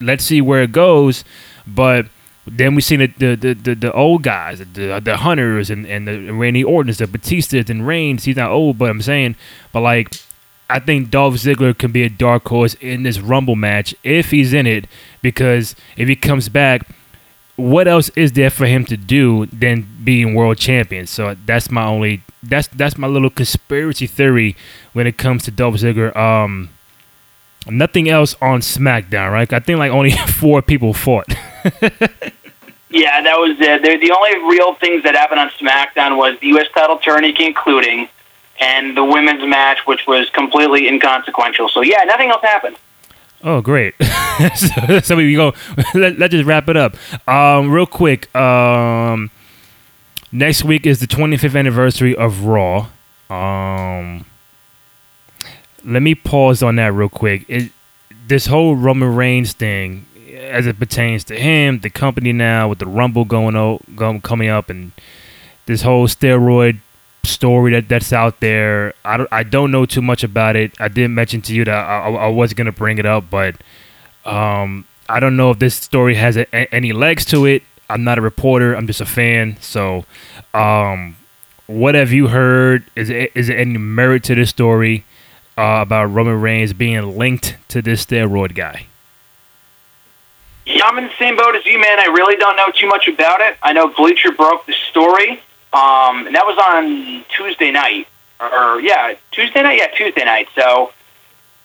let's see where it goes. But then we seen the the, the, the, the old guys, the the hunters and, and the Randy Orton's, the Batistas and Reigns. He's not old, but I'm saying, but like I think Dolph Ziggler can be a dark horse in this Rumble match if he's in it, because if he comes back, what else is there for him to do than being world champion? So that's my only that's that's my little conspiracy theory when it comes to Dolph Ziggler. Um, nothing else on SmackDown, right? I think like only four people fought. yeah, that was it. The only real things that happened on SmackDown was the U.S. title tourney concluding and the women's match, which was completely inconsequential. So yeah, nothing else happened. Oh, great! so, so we go. Let, us just wrap it up. Um, real quick. Um, next week is the 25th anniversary of Raw. Um, let me pause on that real quick. It, this whole Roman Reigns thing, as it pertains to him, the company now with the Rumble going, o- going coming up, and this whole steroid story that that's out there. I don't, I don't know too much about it. I did mention to you that I, I was going to bring it up, but um, I don't know if this story has a, a, any legs to it. I'm not a reporter. I'm just a fan. So, um, what have you heard? Is it, is there any merit to this story uh, about Roman Reigns being linked to this steroid guy? Yeah, I'm in the same boat as you, man. I really don't know too much about it. I know Bleacher broke the story. Um, and that was on Tuesday night, or, yeah, Tuesday night, yeah, Tuesday night. So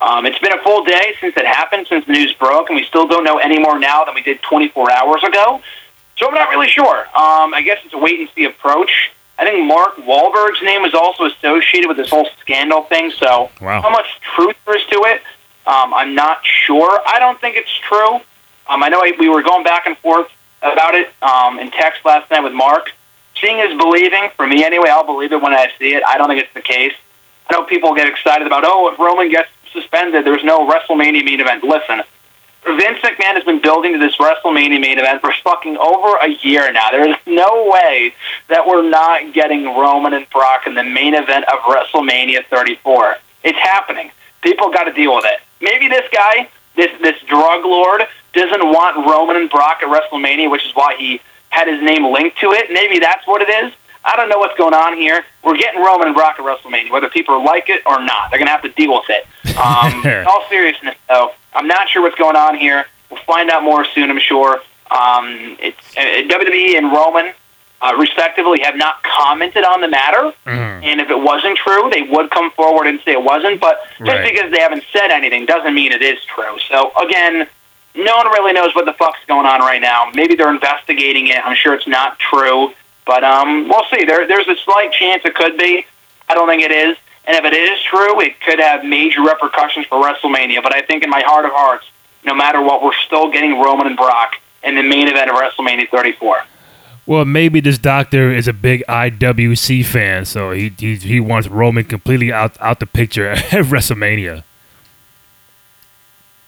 um, it's been a full day since it happened, since the news broke, and we still don't know any more now than we did 24 hours ago. So I'm not really sure. Um, I guess it's a wait and see approach. I think Mark Wahlberg's name was also associated with this whole scandal thing. So wow. how much truth there is to it, um, I'm not sure. I don't think it's true. Um, I know we were going back and forth about it um, in text last night with Mark seeing is believing. For me, anyway, I'll believe it when I see it. I don't think it's the case. I know people get excited about, oh, if Roman gets suspended, there's no WrestleMania main event. Listen, Vince McMahon has been building to this WrestleMania main event for fucking over a year now. There is no way that we're not getting Roman and Brock in the main event of WrestleMania 34. It's happening. People got to deal with it. Maybe this guy, this this drug lord, doesn't want Roman and Brock at WrestleMania, which is why he had his name linked to it. Maybe that's what it is. I don't know what's going on here. We're getting Roman and Brock at WrestleMania, whether people like it or not. They're going to have to deal with it. Um, in all seriousness, though, I'm not sure what's going on here. We'll find out more soon, I'm sure. Um, it's, uh, WWE and Roman, uh, respectively, have not commented on the matter. Mm. And if it wasn't true, they would come forward and say it wasn't. But just Right. because they haven't said anything doesn't mean it is true. So, again, no one really knows what the fuck's going on right now. Maybe they're investigating it. I'm sure it's not true, but um, we'll see. There, there's a slight chance it could be. I don't think it is. And if it is true, it could have major repercussions for WrestleMania. But I think in my heart of hearts, no matter what, we're still getting Roman and Brock in the main event of WrestleMania 34. Well, maybe this doctor is a big IWC fan, so he he, he wants Roman completely out out the picture at WrestleMania.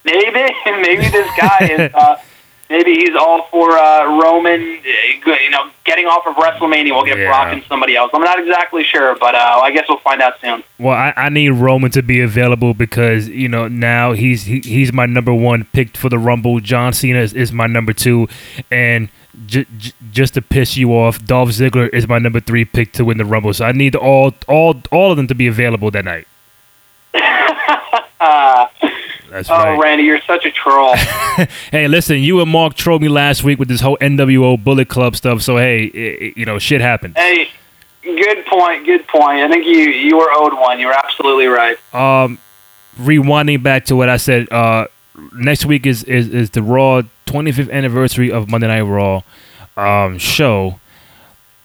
Maybe, maybe this guy is. Uh, maybe he's all for uh, Roman, uh, you know, getting off of WrestleMania. We'll get Yeah. Brock and somebody else. I'm not exactly sure, but uh, I guess we'll find out soon. Well, I, I need Roman to be available because you know now he's he, he's my number one pick for the Rumble. John Cena is, is my number two, and j- j- just to piss you off, Dolph Ziggler is my number three pick to win the Rumble. So I need all all all of them to be available that night. Uh, That's oh, right. Randy, you're such a troll. Hey, listen, you and Mark trolled me last week with this whole NWO Bullet Club stuff. So hey, i i- you know, shit happened. hey, good point. Good point. I think you you were owed one. You're absolutely right. um, rewinding back to what I said, uh, next week is, is, is the Raw 25th anniversary of Monday Night Raw um, show.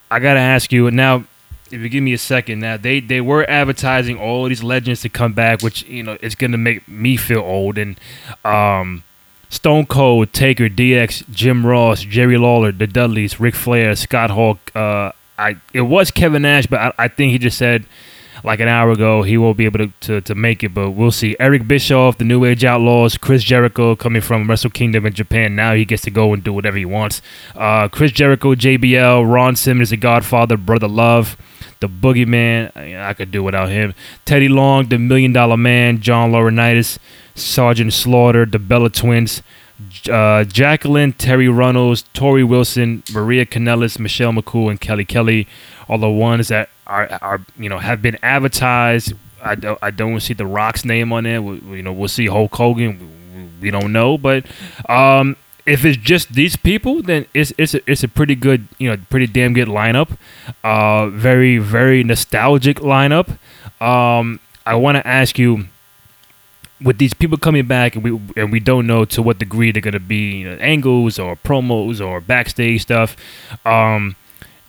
I gotta ask you now. If you give me a second, now they they were advertising all these legends to come back, which you know it's gonna make me feel old. And um, Stone Cold, Taker, DX, Jim Ross, Jerry Lawler, the Dudleys, Ric Flair, Scott Hall. Uh, I it was Kevin Nash, but I, I think he just said like an hour ago. He won't be able to, to, to make it, but we'll see. Eric Bischoff, the New Age Outlaws, Chris Jericho coming from Wrestle Kingdom in Japan. Now he gets to go and do whatever he wants. Uh, Chris Jericho, JBL, Ron Simmons, the Godfather, Brother Love, the Boogeyman. I, I could do without him. Teddy Long, the Million Dollar Man, John Laurinaitis, Sergeant Slaughter, the Bella Twins. Uh, Jacqueline, Terri Runnels, Torrie Wilson, Maria Kanellis, Michelle McCool, and Kelly Kelly are the ones that are, are you know have been advertised. I don't I don't see the Rock's name on there. We, you know we'll see Hulk Hogan. We, we don't know, but um, if it's just these people, then it's it's a, it's a pretty good you know pretty damn good lineup. Uh, very very nostalgic lineup. Um, I want to ask you with these people coming back and we and we don't know to what degree they're gonna be you know, angles or promos or backstage stuff. Um,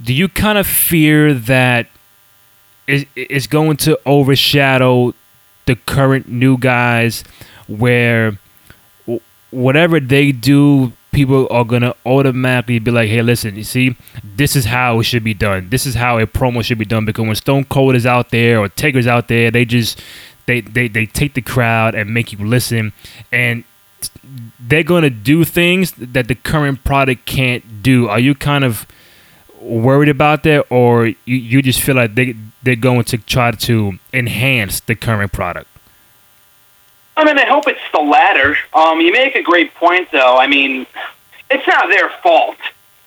do you kind of fear that it's going to overshadow the current new guys, where whatever they do, people are gonna automatically be like, "Hey, listen, you see, this is how it should be done. This is how a promo should be done." Because when Stone Cold is out there or Taker's out there, they just they, they, they take the crowd and make you listen, and they're to do things that the current product can't do. Are you kind of worried about that, or you, you just feel like they, they're going to try to enhance the current product? I mean, I hope it's the latter. Um, you make a great point, though. I mean, it's not their fault,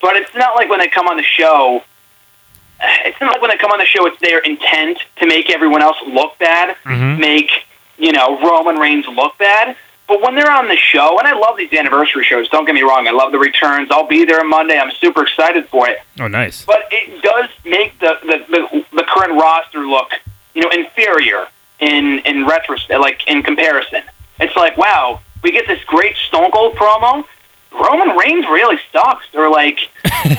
but it's not like when they come on the show, it's not like when they come on the show, it's their intent to make everyone else look bad, mm-hmm. make you know Roman Reigns look bad. But when they're on the show, and I love these anniversary shows. Don't get me wrong, I love the returns. I'll be there on Monday. I'm super excited for it. Oh, nice! But it does make the the, the, the current roster look you know inferior in in retrospect, like in comparison. It's like wow, we get this great Stone Cold promo. Roman Reigns really sucks, or like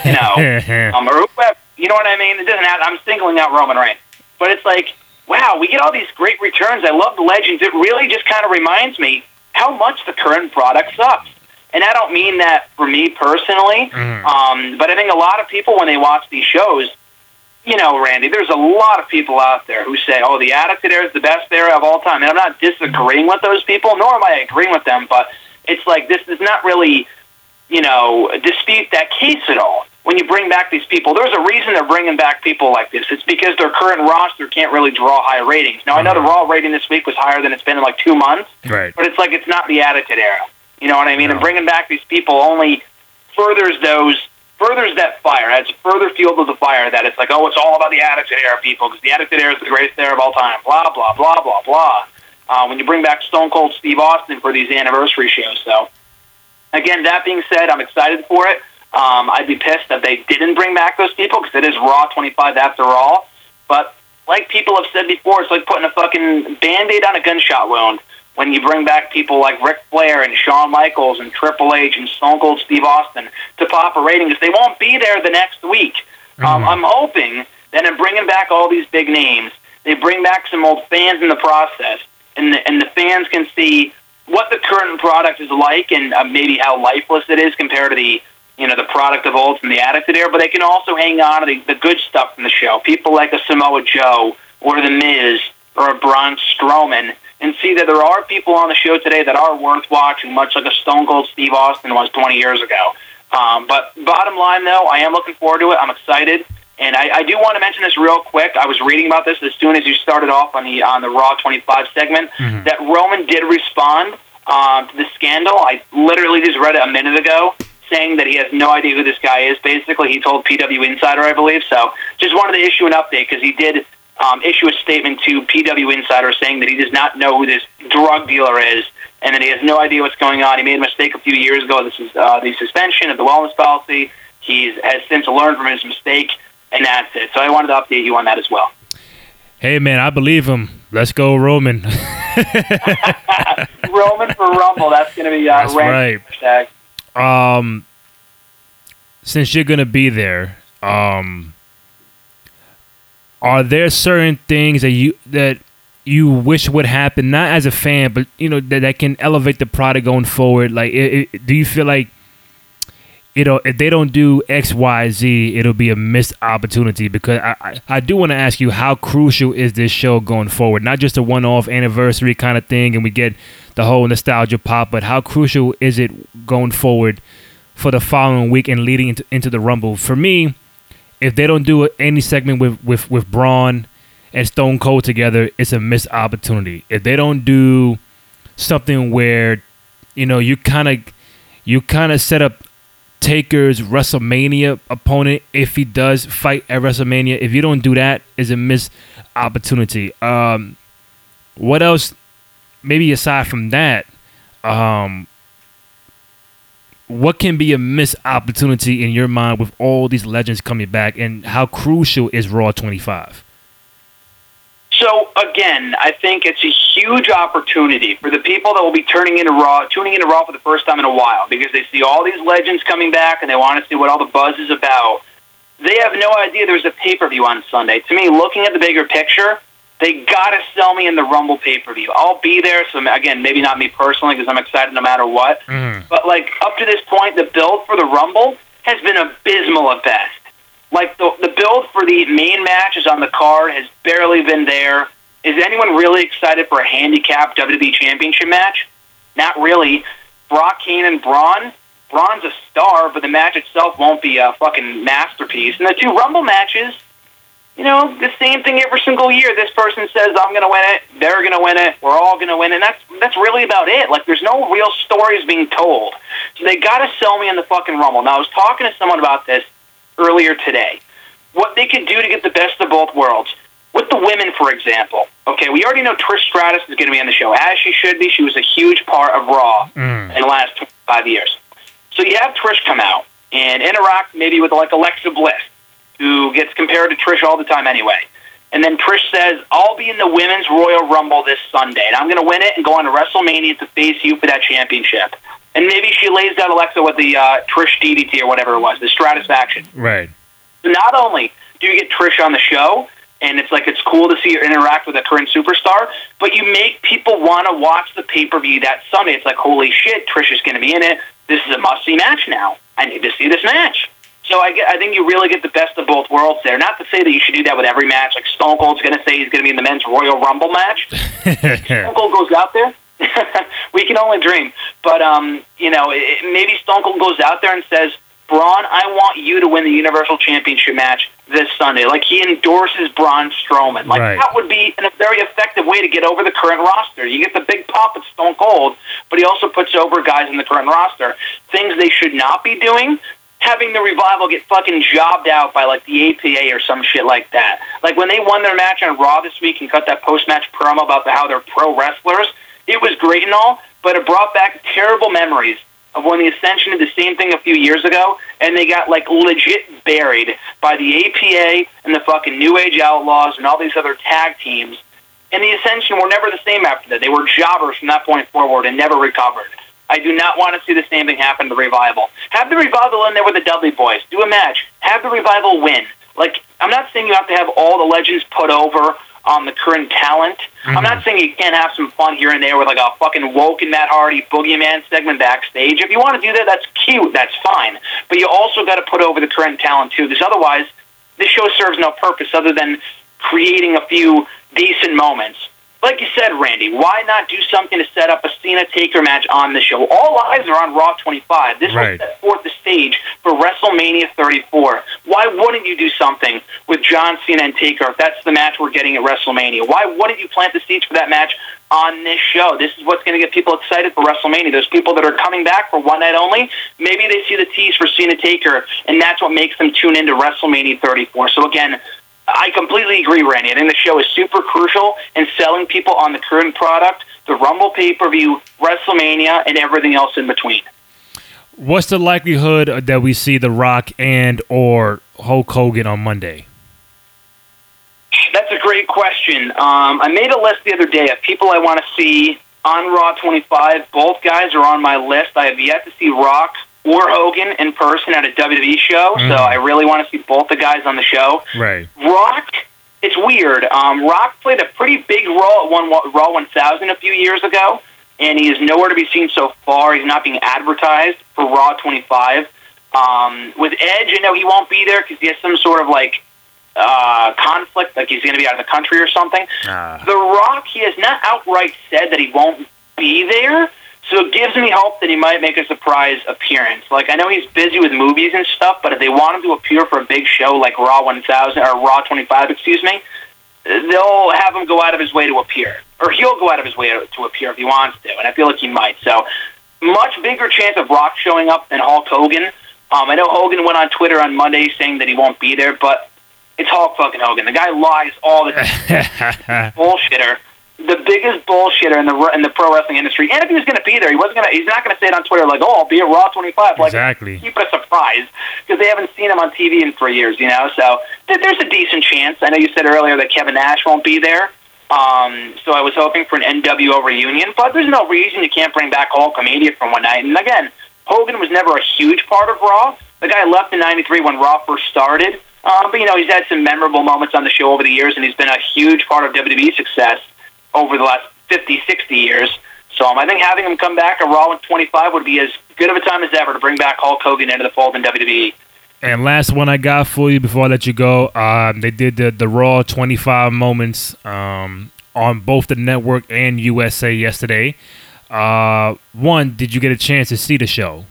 you know, um, or whoever you know what I mean? It doesn't have, I'm singling out Roman Reigns. But it's like, wow, we get all these great returns. I love the legends. It really just kind of reminds me how much the current product sucks. And I don't mean that for me personally, mm. um, but I think a lot of people, when they watch these shows, you know, Randy, there's a lot of people out there who say, oh, the Attitude Era is the best era of all time. And I'm not disagreeing with those people, nor am I agreeing with them, but it's like this does not really, you know, dispute that case at all when you bring back these people, there's a reason they're bringing back people like this. It's because their current roster can't really draw high ratings. Now, I know the Raw rating this week was higher than it's been in like two months, right. but it's like it's not the Attitude Era. You know what I mean? No. And bringing back these people only furthers those furthers that fire. Adds further fuel to the fire. That it's like, oh, it's all about the Attitude Era people because the Attitude Era is the greatest era of all time. Blah blah blah blah blah. Uh, when you bring back Stone Cold Steve Austin for these anniversary shows, so again, that being said, I'm excited for it. Um, I'd be pissed that they didn't bring back those people because it is Raw 25 after all. But like people have said before, it's like putting a fucking band-aid on a gunshot wound when you bring back people like Ric Flair and Shawn Michaels and Triple H and Stone Cold Steve Austin to pop a rating because they won't be there the next week. Um, mm-hmm. Um, I'm hoping that in bringing back all these big names, they bring back some old fans in the process, and the, and the fans can see what the current product is like and uh, maybe how lifeless it is compared to the you know, the product of old from the Attitude Era, but they can also hang on to the, the good stuff from the show. People like a Samoa Joe or The Miz or a Braun Strowman and see that there are people on the show today that are worth watching, much like a Stone Cold Steve Austin was 20 years ago. Um, but bottom line, though, I am looking forward to it. I'm excited. And I, I do want to mention this real quick. I was reading about this as soon as you started off on the on the Raw 25 segment mm-hmm. that Roman did respond um, to the scandal. I literally just read it a minute ago saying that he has no idea who this guy is. Basically, he told PW Insider, I believe. So, just wanted to issue an update because he did um, issue a statement to PW Insider saying that he does not know who this drug dealer is and that he has no idea what's going on. He made a mistake a few years ago. This is uh, the suspension of the wellness policy. He has since learned from his mistake, and that's it. So, I wanted to update you on that as well. Hey man, I believe him. Let's go, Roman. Roman for Rumble. That's going to be uh, right. Hashtag um, since you're gonna be there, um, are there certain things that you that you wish would happen, not as a fan, but you know that, that can elevate the product going forward? Like, it, it, do you feel like you know, if they don't do X, Y, Z, it'll be a missed opportunity. Because I, I, I do want to ask you, how crucial is this show going forward? Not just a one-off anniversary kind of thing, and we get the whole nostalgia pop, but how crucial is it going forward for the following week and leading into, into the Rumble? For me, if they don't do any segment with with with Braun and Stone Cold together, it's a missed opportunity. If they don't do something where you know you kind of you kind of set up Taker's WrestleMania opponent if he does fight at WrestleMania. If you don't do that, is a missed opportunity. Um, what else? Maybe aside from that, um, what can be a missed opportunity in your mind with all these legends coming back, and how crucial is Raw 25? So again, I think it's a huge opportunity for the people that will be turning into Raw, tuning into Raw for the first time in a while, because they see all these legends coming back and they want to see what all the buzz is about. They have no idea there's a pay per view on Sunday. To me, looking at the bigger picture, they gotta sell me in the Rumble pay per view. I'll be there. So again, maybe not me personally because I'm excited no matter what. Mm. But like up to this point, the build for the Rumble has been abysmal at best. Like the the build for the main matches on the card has barely been there. Is anyone really excited for a handicap WWE Championship match? Not really. Brock Kane and Braun. Braun's a star, but the match itself won't be a fucking masterpiece. And the two Rumble matches, you know, the same thing every single year. This person says I'm going to win it. They're going to win it. We're all going to win, and that's that's really about it. Like, there's no real stories being told. So they got to sell me in the fucking Rumble. Now, I was talking to someone about this earlier today. What they could do to get the best of both worlds. With the women, for example. Okay, we already know Trish Stratus is going to be on the show, as she should be. She was a huge part of Raw Mm. in the last five years. So you have Trish come out and interact maybe with like Alexa Bliss, who gets compared to Trish all the time anyway. And then Trish says, I'll be in the Women's Royal Rumble this Sunday, and I'm going to win it and go on to WrestleMania to face you for that championship. And maybe she lays down Alexa with the uh, Trish DDT or whatever it was, the Stratusfaction. Right. So not only do you get Trish on the show, and it's like it's cool to see her interact with a current superstar, but you make people want to watch the pay per view that Sunday. It's like, holy shit, Trish is going to be in it. This is a must see match now. I need to see this match. So I, get, I think you really get the best of both worlds there. Not to say that you should do that with every match. Like Stone Cold's going to say he's going to be in the men's Royal Rumble match. Stone Cold goes out there. we can only dream. But um, you know, it, maybe Stone Cold goes out there and says, "Braun, I want you to win the Universal Championship match this Sunday." Like he endorses Braun Strowman. Like Right. that would be a very effective way to get over the current roster. You get the big pop with Stone Cold, but he also puts over guys in the current roster. Things they should not be doing. Having the revival get fucking jobbed out by like the APA or some shit like that. Like when they won their match on Raw this week and cut that post match promo about how they're pro wrestlers, it was great and all, but it brought back terrible memories of when the Ascension did the same thing a few years ago, and they got like legit buried by the APA and the fucking New Age Outlaws and all these other tag teams. And the Ascension were never the same after that. They were jobbers from that point forward and never recovered. I do not want to see the same thing happen to the Revival. Have the Revival in there with the Dudley Boys. Do a match. Have the Revival win. Like, I'm not saying you have to have all the legends put over on the current talent. I'm not mm-hmm. saying you can't have some fun here and there with like a fucking Woken Matt Hardy boogeyman segment backstage. If you want to do that, that's cute. That's fine. But you also got to put over the current talent too, because otherwise, this show serves no purpose other than creating a few decent moments. Like you said, Randy, why not do something to set up a Cena Taker match on the show? All eyes are on Raw 25. This Right. will set forth the stage for WrestleMania 34. Why wouldn't you do something with John Cena and Taker if that's the match we're getting at WrestleMania? Why wouldn't you plant the seeds for that match on this show? This is what's going to get people excited for WrestleMania. There's people that are coming back for one night only. Maybe they see the tease for Cena Taker, and that's what makes them tune into WrestleMania 34. So again, I completely agree, Randy. I think the show is super crucial in selling people on the current product, the Rumble pay per view, WrestleMania, and everything else in between. What's the likelihood that we see The Rock and or Hulk Hogan on Monday? That's a great question. Um, I made a list the other day of people I want to see on Raw 25. Both guys are on my list. I have yet to see Rock or Hogan in person at a WWE show, Mm. so I really want to see both the guys on the show. Right. Rock, it's weird. Um, Rock played a pretty big role at one Raw 1000 a few years ago, and he is nowhere to be seen so far. He's not being advertised for Raw 25. Um, with Edge, I know he won't be there because he has some sort of like uh, conflict, like he's going to be out of the country or something. Ah. The Rock, he has not outright said that he won't be there, so it gives me hope that he might make a surprise appearance. Like I know he's busy with movies and stuff, but if they want him to appear for a big show like Raw 1000 or Raw 25, excuse me, they'll have him go out of his way to appear, or he'll go out of his way to, to appear if he wants to, and I feel like he might. So much bigger chance of Rock showing up than Hulk Hogan. Um, I know Hogan went on Twitter on Monday saying that he won't be there, but it's Hulk fucking Hogan. The guy lies all the time. bullshitter. The biggest bullshitter in the in the pro wrestling industry. And if he was going to be there, he wasn't going to. He's not going to say it on Twitter like, "Oh, I'll be at Raw 25." Like, Exactly. keep it a surprise because they haven't seen him on TV in three years. You know, so th- there's a decent chance. I know you said earlier that Kevin Nash won't be there. Um, so I was hoping for an NWO reunion, but there's no reason you can't bring back Hulkamania from one night. And again, Hogan was never a huge part of Raw. The guy left in '93 when Raw first started. Um, but you know, he's had some memorable moments on the show over the years, and he's been a huge part of WWE success over the last 50, 60 years. So um, I think having him come back at Raw in 25 would be as good of a time as ever to bring back Hulk Hogan into the fold in. WWE. And last one I got for you before I let you go. Um, they did the the Raw 25 moments um, on both the network and USA yesterday. Uh, one, did you get a chance to see the show?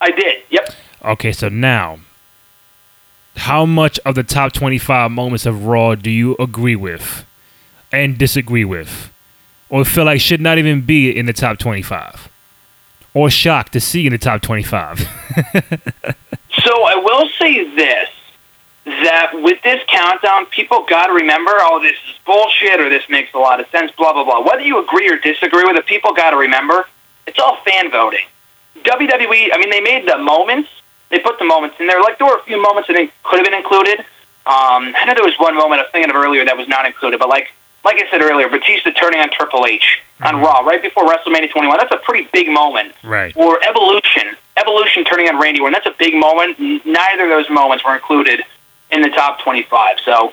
I did. Yep. Okay, so now, how much of the top 25 moments of Raw do you agree with and disagree with? Or feel like should not even be in the top 25? Or shocked to see in the top 25? So I will say this: that with this countdown, people got to remember, oh, this is bullshit, or this makes a lot of sense, blah blah blah. Whether you agree or disagree with it, people got to remember, it's all fan voting. WWE, I mean, they made the moments. They put the moments in there. Like there were a few moments that could have been included. Um, I know there was one moment I was thinking of earlier that was not included, but like like I said earlier, Batista turning on Triple H on Raw right before WrestleMania 21. That's a pretty big moment. right. Or Evolution, Evolution turning on Randy Orton. That's a big moment. Neither of those moments were included in the top 25. So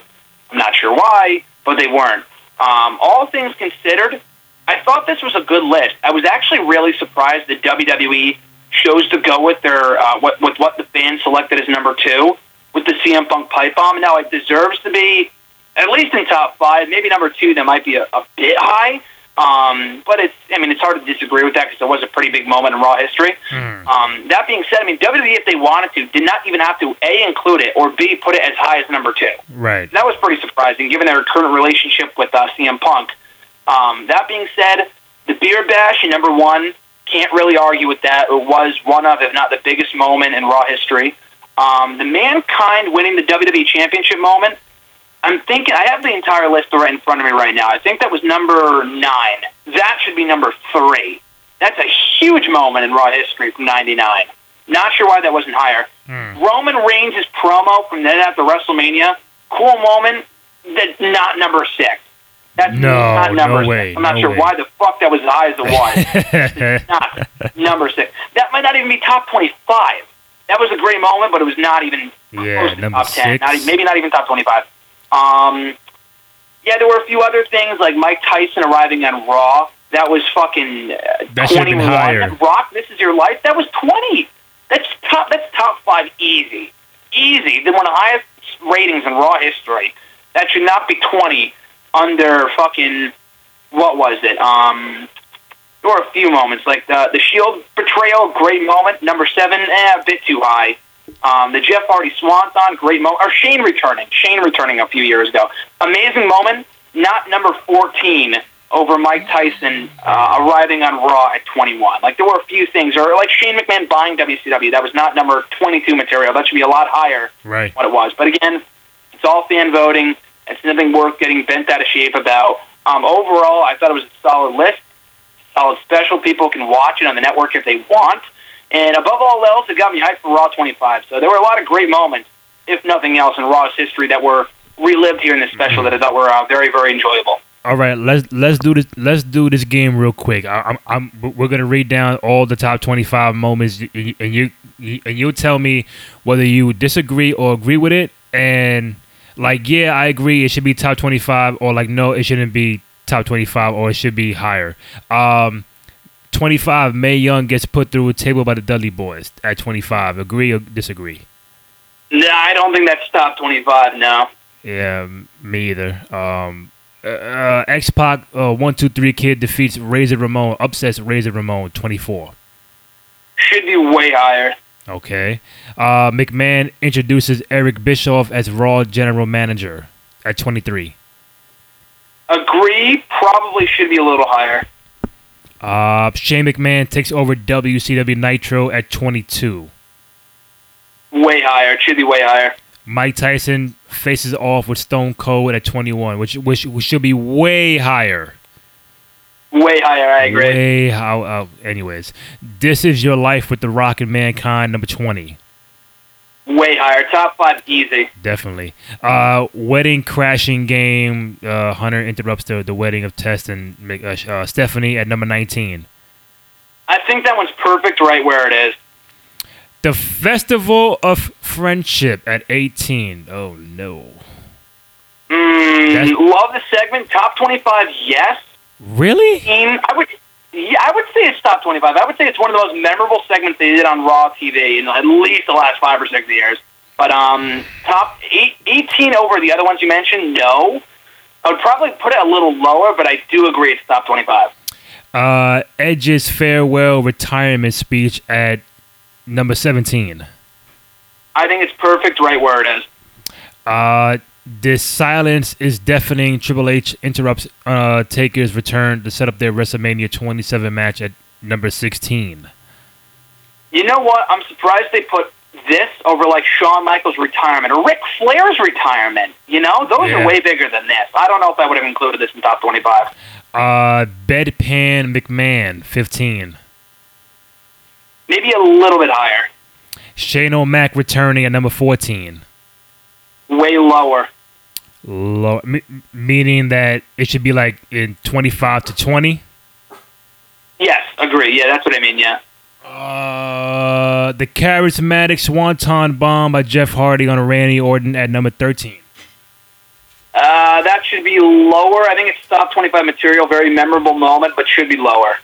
I'm not sure why, but they weren't. Um, all things considered, I thought this was a good list. I was actually really surprised that WWE chose to go with their uh, what, with what the fans selected as number two with the CM Punk pipe bomb. Now it deserves to be at least in top five, maybe number two. That might be a, a bit high. Um, but it's, I mean, it's hard to disagree with that because it was a pretty big moment in Raw history. Um, that being said, I mean, WWE, if they wanted to, did not even have to A, include it, or B, put it as high as number two. Right. That was pretty surprising given their current relationship with uh, CM Punk. Um, that being said, the Beer Bash in number one, can't really argue with that. It was one of, if not the biggest moment in Raw history. Um, the Mankind winning the WWE Championship moment, I'm thinking, I have the entire list right in front of me right now. I think that was number nine. That should be number three. That's a huge moment in Raw history from 99. Not sure why that wasn't higher. Hmm. Roman Reigns' promo from then after WrestleMania, cool moment, that's not number six. That's No, not number no six. way, I'm not no sure way. why the fuck that was as high as it was. not number six. That might not even be top 25. That was a great moment, but it was not even Yeah, close to top 10. Not, e- maybe not even top 25. Um, yeah, there were a few other things like Mike Tyson arriving on Raw. That was fucking uh, That should have been 21. higher. And Rock, This Is Your Life. That was 20. That's top. That's top five easy, easy. Then one of the highest ratings in Raw history. That should not be 20 under fucking what was it? Um, there were a few moments like the the Shield betrayal, great moment. Number seven, eh, a bit too high. Um, the Jeff Hardy Swanton, great moment. Or Shane returning, Shane returning a few years ago, amazing moment. Not number fourteen over Mike Tyson uh, arriving on Raw at 21. Like there were a few things, or like Shane McMahon buying WCW. That was not number 22 material. That should be a lot higher right. what it was. But again, it's all fan voting. It's nothing worth getting bent out of shape about. Um, overall, I thought it was a solid list, solid special. People can watch it on the network if they want. And above all else, it got me hyped for Raw 25. So there were a lot of great moments, if nothing else, in Raw's history that were relived here in this special that I thought were uh, very, very enjoyable. All right, let's let's do this. Let's do this game real quick. I, I'm we're gonna read down all the top 25 moments, and you and you and you tell me whether you disagree or agree with it. And like, yeah, I agree, it should be top 25, or like, no, it shouldn't be top 25, or it should be higher. Um, 25, Mae Young gets put through a table by the Dudley Boyz at 25. Agree or disagree? No, I don't think that's top 25, no. Yeah, me either. Um, uh, uh, X Pac, uh, one two three kid defeats Razor Ramon, upsets Razor Ramon, 24. Should be way higher. Okay. Uh, McMahon introduces Eric Bischoff as Raw General Manager at 23. Agree, probably should be a little higher. Uh, Shane McMahon takes over WCW Nitro at 22. Way higher. It should be way higher. Mike Tyson faces off with Stone Cold at 21, which which, which should be way higher. Way higher, I agree. Way how? Uh, anyways, this is your life with the Rock and Mankind, number 20. Way higher. Top five, easy. Definitely. Uh, wedding crashing game. Uh, Hunter interrupts the, the wedding of Test and uh, uh, Stephanie at number 19. I think that one's perfect right where it is. The Festival of Friendship at 18. Oh no. Mm, love the segment. Top 25, yes. Really? I would, yeah, I would say it's top 25. I would say it's one of the most memorable segments they did on Raw TV in at least the last five or six years. But um, top eight, 18 over the other ones you mentioned, no. I would probably put it a little lower, but I do agree it's top 25. Uh, Edge's farewell retirement speech at number 17. I think it's perfect right where it is. Uh, this silence is deafening. Triple H interrupts uh, Taker's return to set up their WrestleMania 27 match at number 16. You know what? I'm surprised they put this over like Shawn Michaels' retirement or Ric Flair's retirement. You know, those Yeah. are way bigger than this. I don't know if I would have included this in top 25. Uh, Bedpan McMahon, 15. Maybe a little bit higher. Shane O'Mac returning at number 14. Way lower. Low, me- meaning that it should be like in 25 to 20. Yes, agree. Yeah, that's what I mean. Yeah. Uh, the charismatic Swanton Bomb by Jeff Hardy on Randy Orton at number 13. Uh, that should be lower. I think it's top 25 material. Very memorable moment, but should be lower.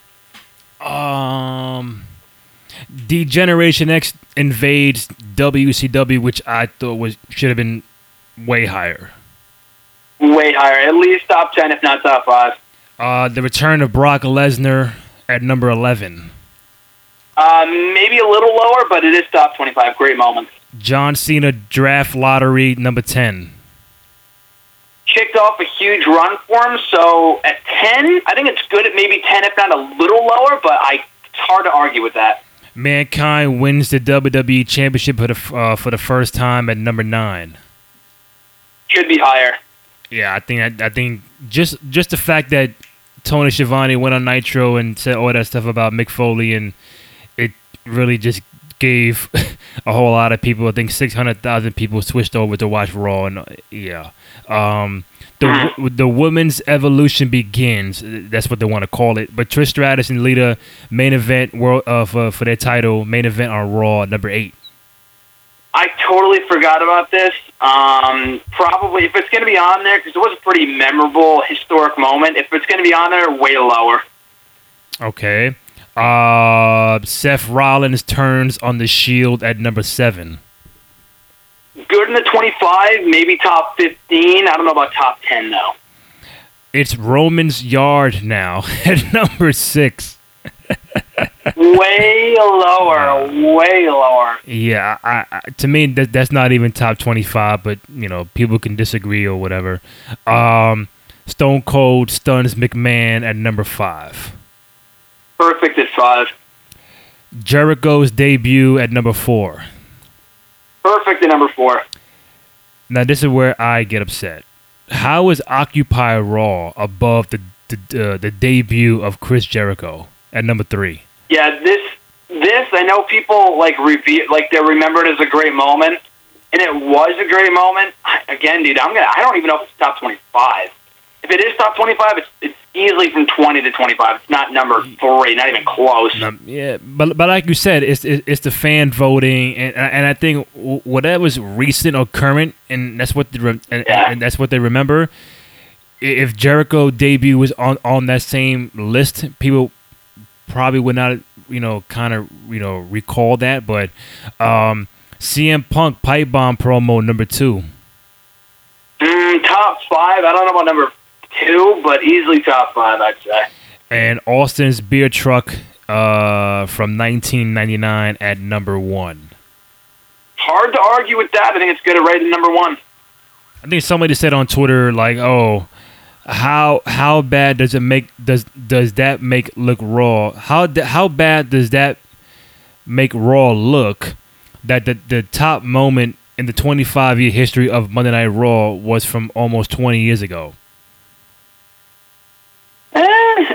Um, D-Generation X invades WCW, which I thought was should have been way higher. Way higher. At least top 10, if not top 5. Uh, the return of Brock Lesnar at number 11. Uh, maybe a little lower, but it is top 25. Great moment. John Cena draft lottery number 10. Kicked off a huge run for him, so at 10, I think it's good at maybe 10, if not a little lower, but I, it's hard to argue with that. Mankind wins the WWE Championship for the uh, for the first time at number nine. Should be higher. Yeah, I think I, I think just just the fact that Tony Schiavone went on Nitro and said all that stuff about Mick Foley and it really just gave a whole lot of people. I think six hundred thousand people switched over to watch Raw and uh, yeah. Um, the the women's evolution begins. That's what they want to call it. But Trish Stratus and Lita main event world uh, for for their title main event on Raw number eight. I totally forgot about this. Um, probably, if it's going to be on there, because it was a pretty memorable, historic moment, if it's going to be on there, way lower. Okay. Uh, Seth Rollins turns on the Shield at number seven. Good in the 25, maybe top 15. I don't know about top 10, though. It's Roman's Yard now at number six. Way lower, way lower. Yeah, I, I, to me that that's not even top twenty-five, but you know people can disagree or whatever. Um, Stone Cold stuns McMahon at number five. Perfect at 5. Jericho's debut at number four. Perfect at number 4. Now this is where I get upset. How is Occupy Raw above the the, uh, the debut of Chris Jericho at number three? Yeah, this, this, I know people, like, review, like, they remember it as a great moment, and it was a great moment. Again, dude, I'm gonna, I don't even know if it's top 25. If it is top 25, it's, it's easily from 20 to 25. It's not number three, not even close. Um, yeah, but but like you said, it's it's, it's the fan voting, and and I think whatever's recent or current, and that's what the re- and, Yeah. and that's what they remember. If Jericho debut was on on that same list, people probably would not, you know, kind of, you know, recall that. But um, CM Punk pipe bomb promo number two. Mm, top five. I don't know about number two, but easily top five, I'd say. And Austin's beer truck uh, from 1999 at number one. Hard to argue with that. I think it's good at right at number one. I think somebody said on Twitter like, "Oh, how how bad does it make does does that make look raw? How how bad does that make raw look that the the top moment in the 25 year history of Monday Night Raw was from almost 20 years ago?" Eh,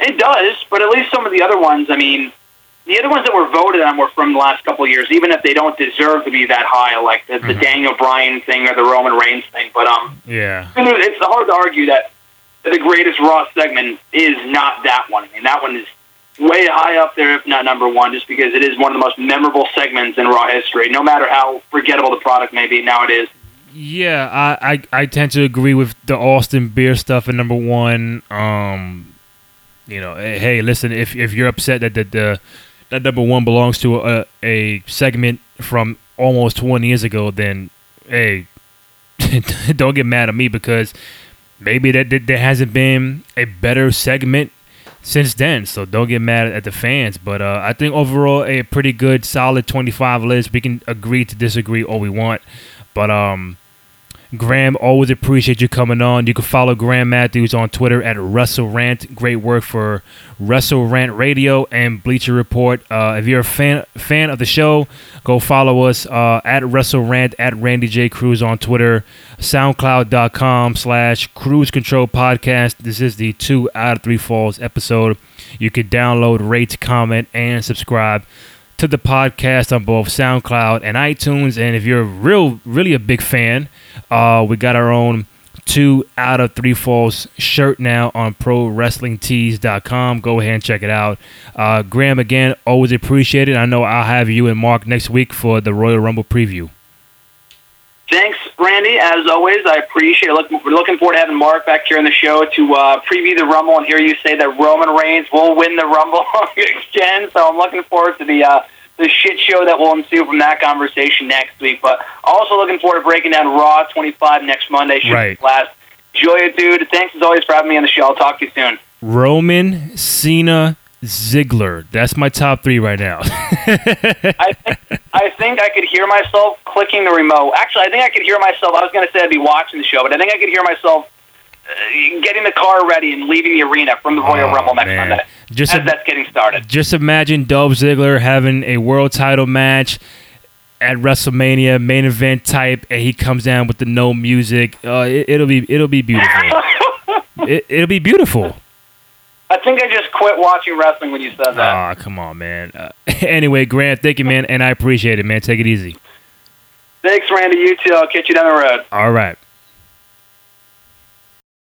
it does, but at least some of the other ones, I mean, the other ones that were voted on were from the last couple of years, even if they don't deserve to be that high, like the, the Mhm. Daniel Bryan thing or the Roman Reigns thing. But um, Yeah. it's hard to argue that the greatest Raw segment is not that one. I mean, that one is way high up there, if not number one, just because it is one of the most memorable segments in Raw history. No matter how forgettable the product may be nowadays. Yeah, I, I, I tend to agree with the Austin beer stuff at number one. Um, you know, eh, hey, listen, if if you're upset that the, the that number one belongs to a, a segment from almost 20 years ago, then hey, don't get mad at me because maybe that, that there hasn't been a better segment since then. So don't get mad at the fans. But uh, I think overall a pretty good, solid 25 list. We can agree to disagree all we want. But um, Graham, always appreciate you coming on. You can follow Graham Matthews on Twitter at Wrestle Rant. Great work for Wrestle Rant Radio and Bleacher Report. Uh, if you're a fan fan of the show, go follow us uh, at Wrestle Rant at Randy J Cruz on Twitter. SoundCloud.com slash Cruz Control Podcast. This is the two out of three falls episode. You can download, rate, comment, and subscribe to the podcast on both SoundCloud and iTunes. And if you're real, really a big fan, uh, we got our own two out of three falls shirt now on ProWrestlingTees.com. Go ahead and check it out. Uh, Graham, again, always appreciate it. I know I'll have you and Mark next week for the Royal Rumble preview. Thanks, Randy. As always, I appreciate it. Look, we're looking forward to having Mark back here on the show to uh, preview the Rumble and hear you say that Roman Reigns will win the Rumble again. So I'm looking forward to the uh, the shit show that will ensue from that conversation next week. But also looking forward to breaking down Raw 25 next Monday. Should Right. last. Joya, dude. Thanks as always for having me on the show. I'll talk to you soon. Roman, Cena, Ziggler. That's my top three right now. I think, I think I could hear myself clicking the remote. Actually, I think I could hear myself. I was going to say I'd be watching the show, but I think I could hear myself uh, getting the car ready and leaving the arena from the Royal Oh, Rumble next man. Monday. Just as a- that's getting started. Just imagine Dolph Ziggler having a world title match at WrestleMania, main event type, and he comes down with the no music. Uh, it, it'll be it'll be beautiful. it, it'll be beautiful. I think I just quit watching wrestling when you said that. Ah, come on, man. Uh, anyway, Grant, thank you, man, and I appreciate it, man. Take it easy. Thanks, Randy. You too. I'll catch you down the road. All right.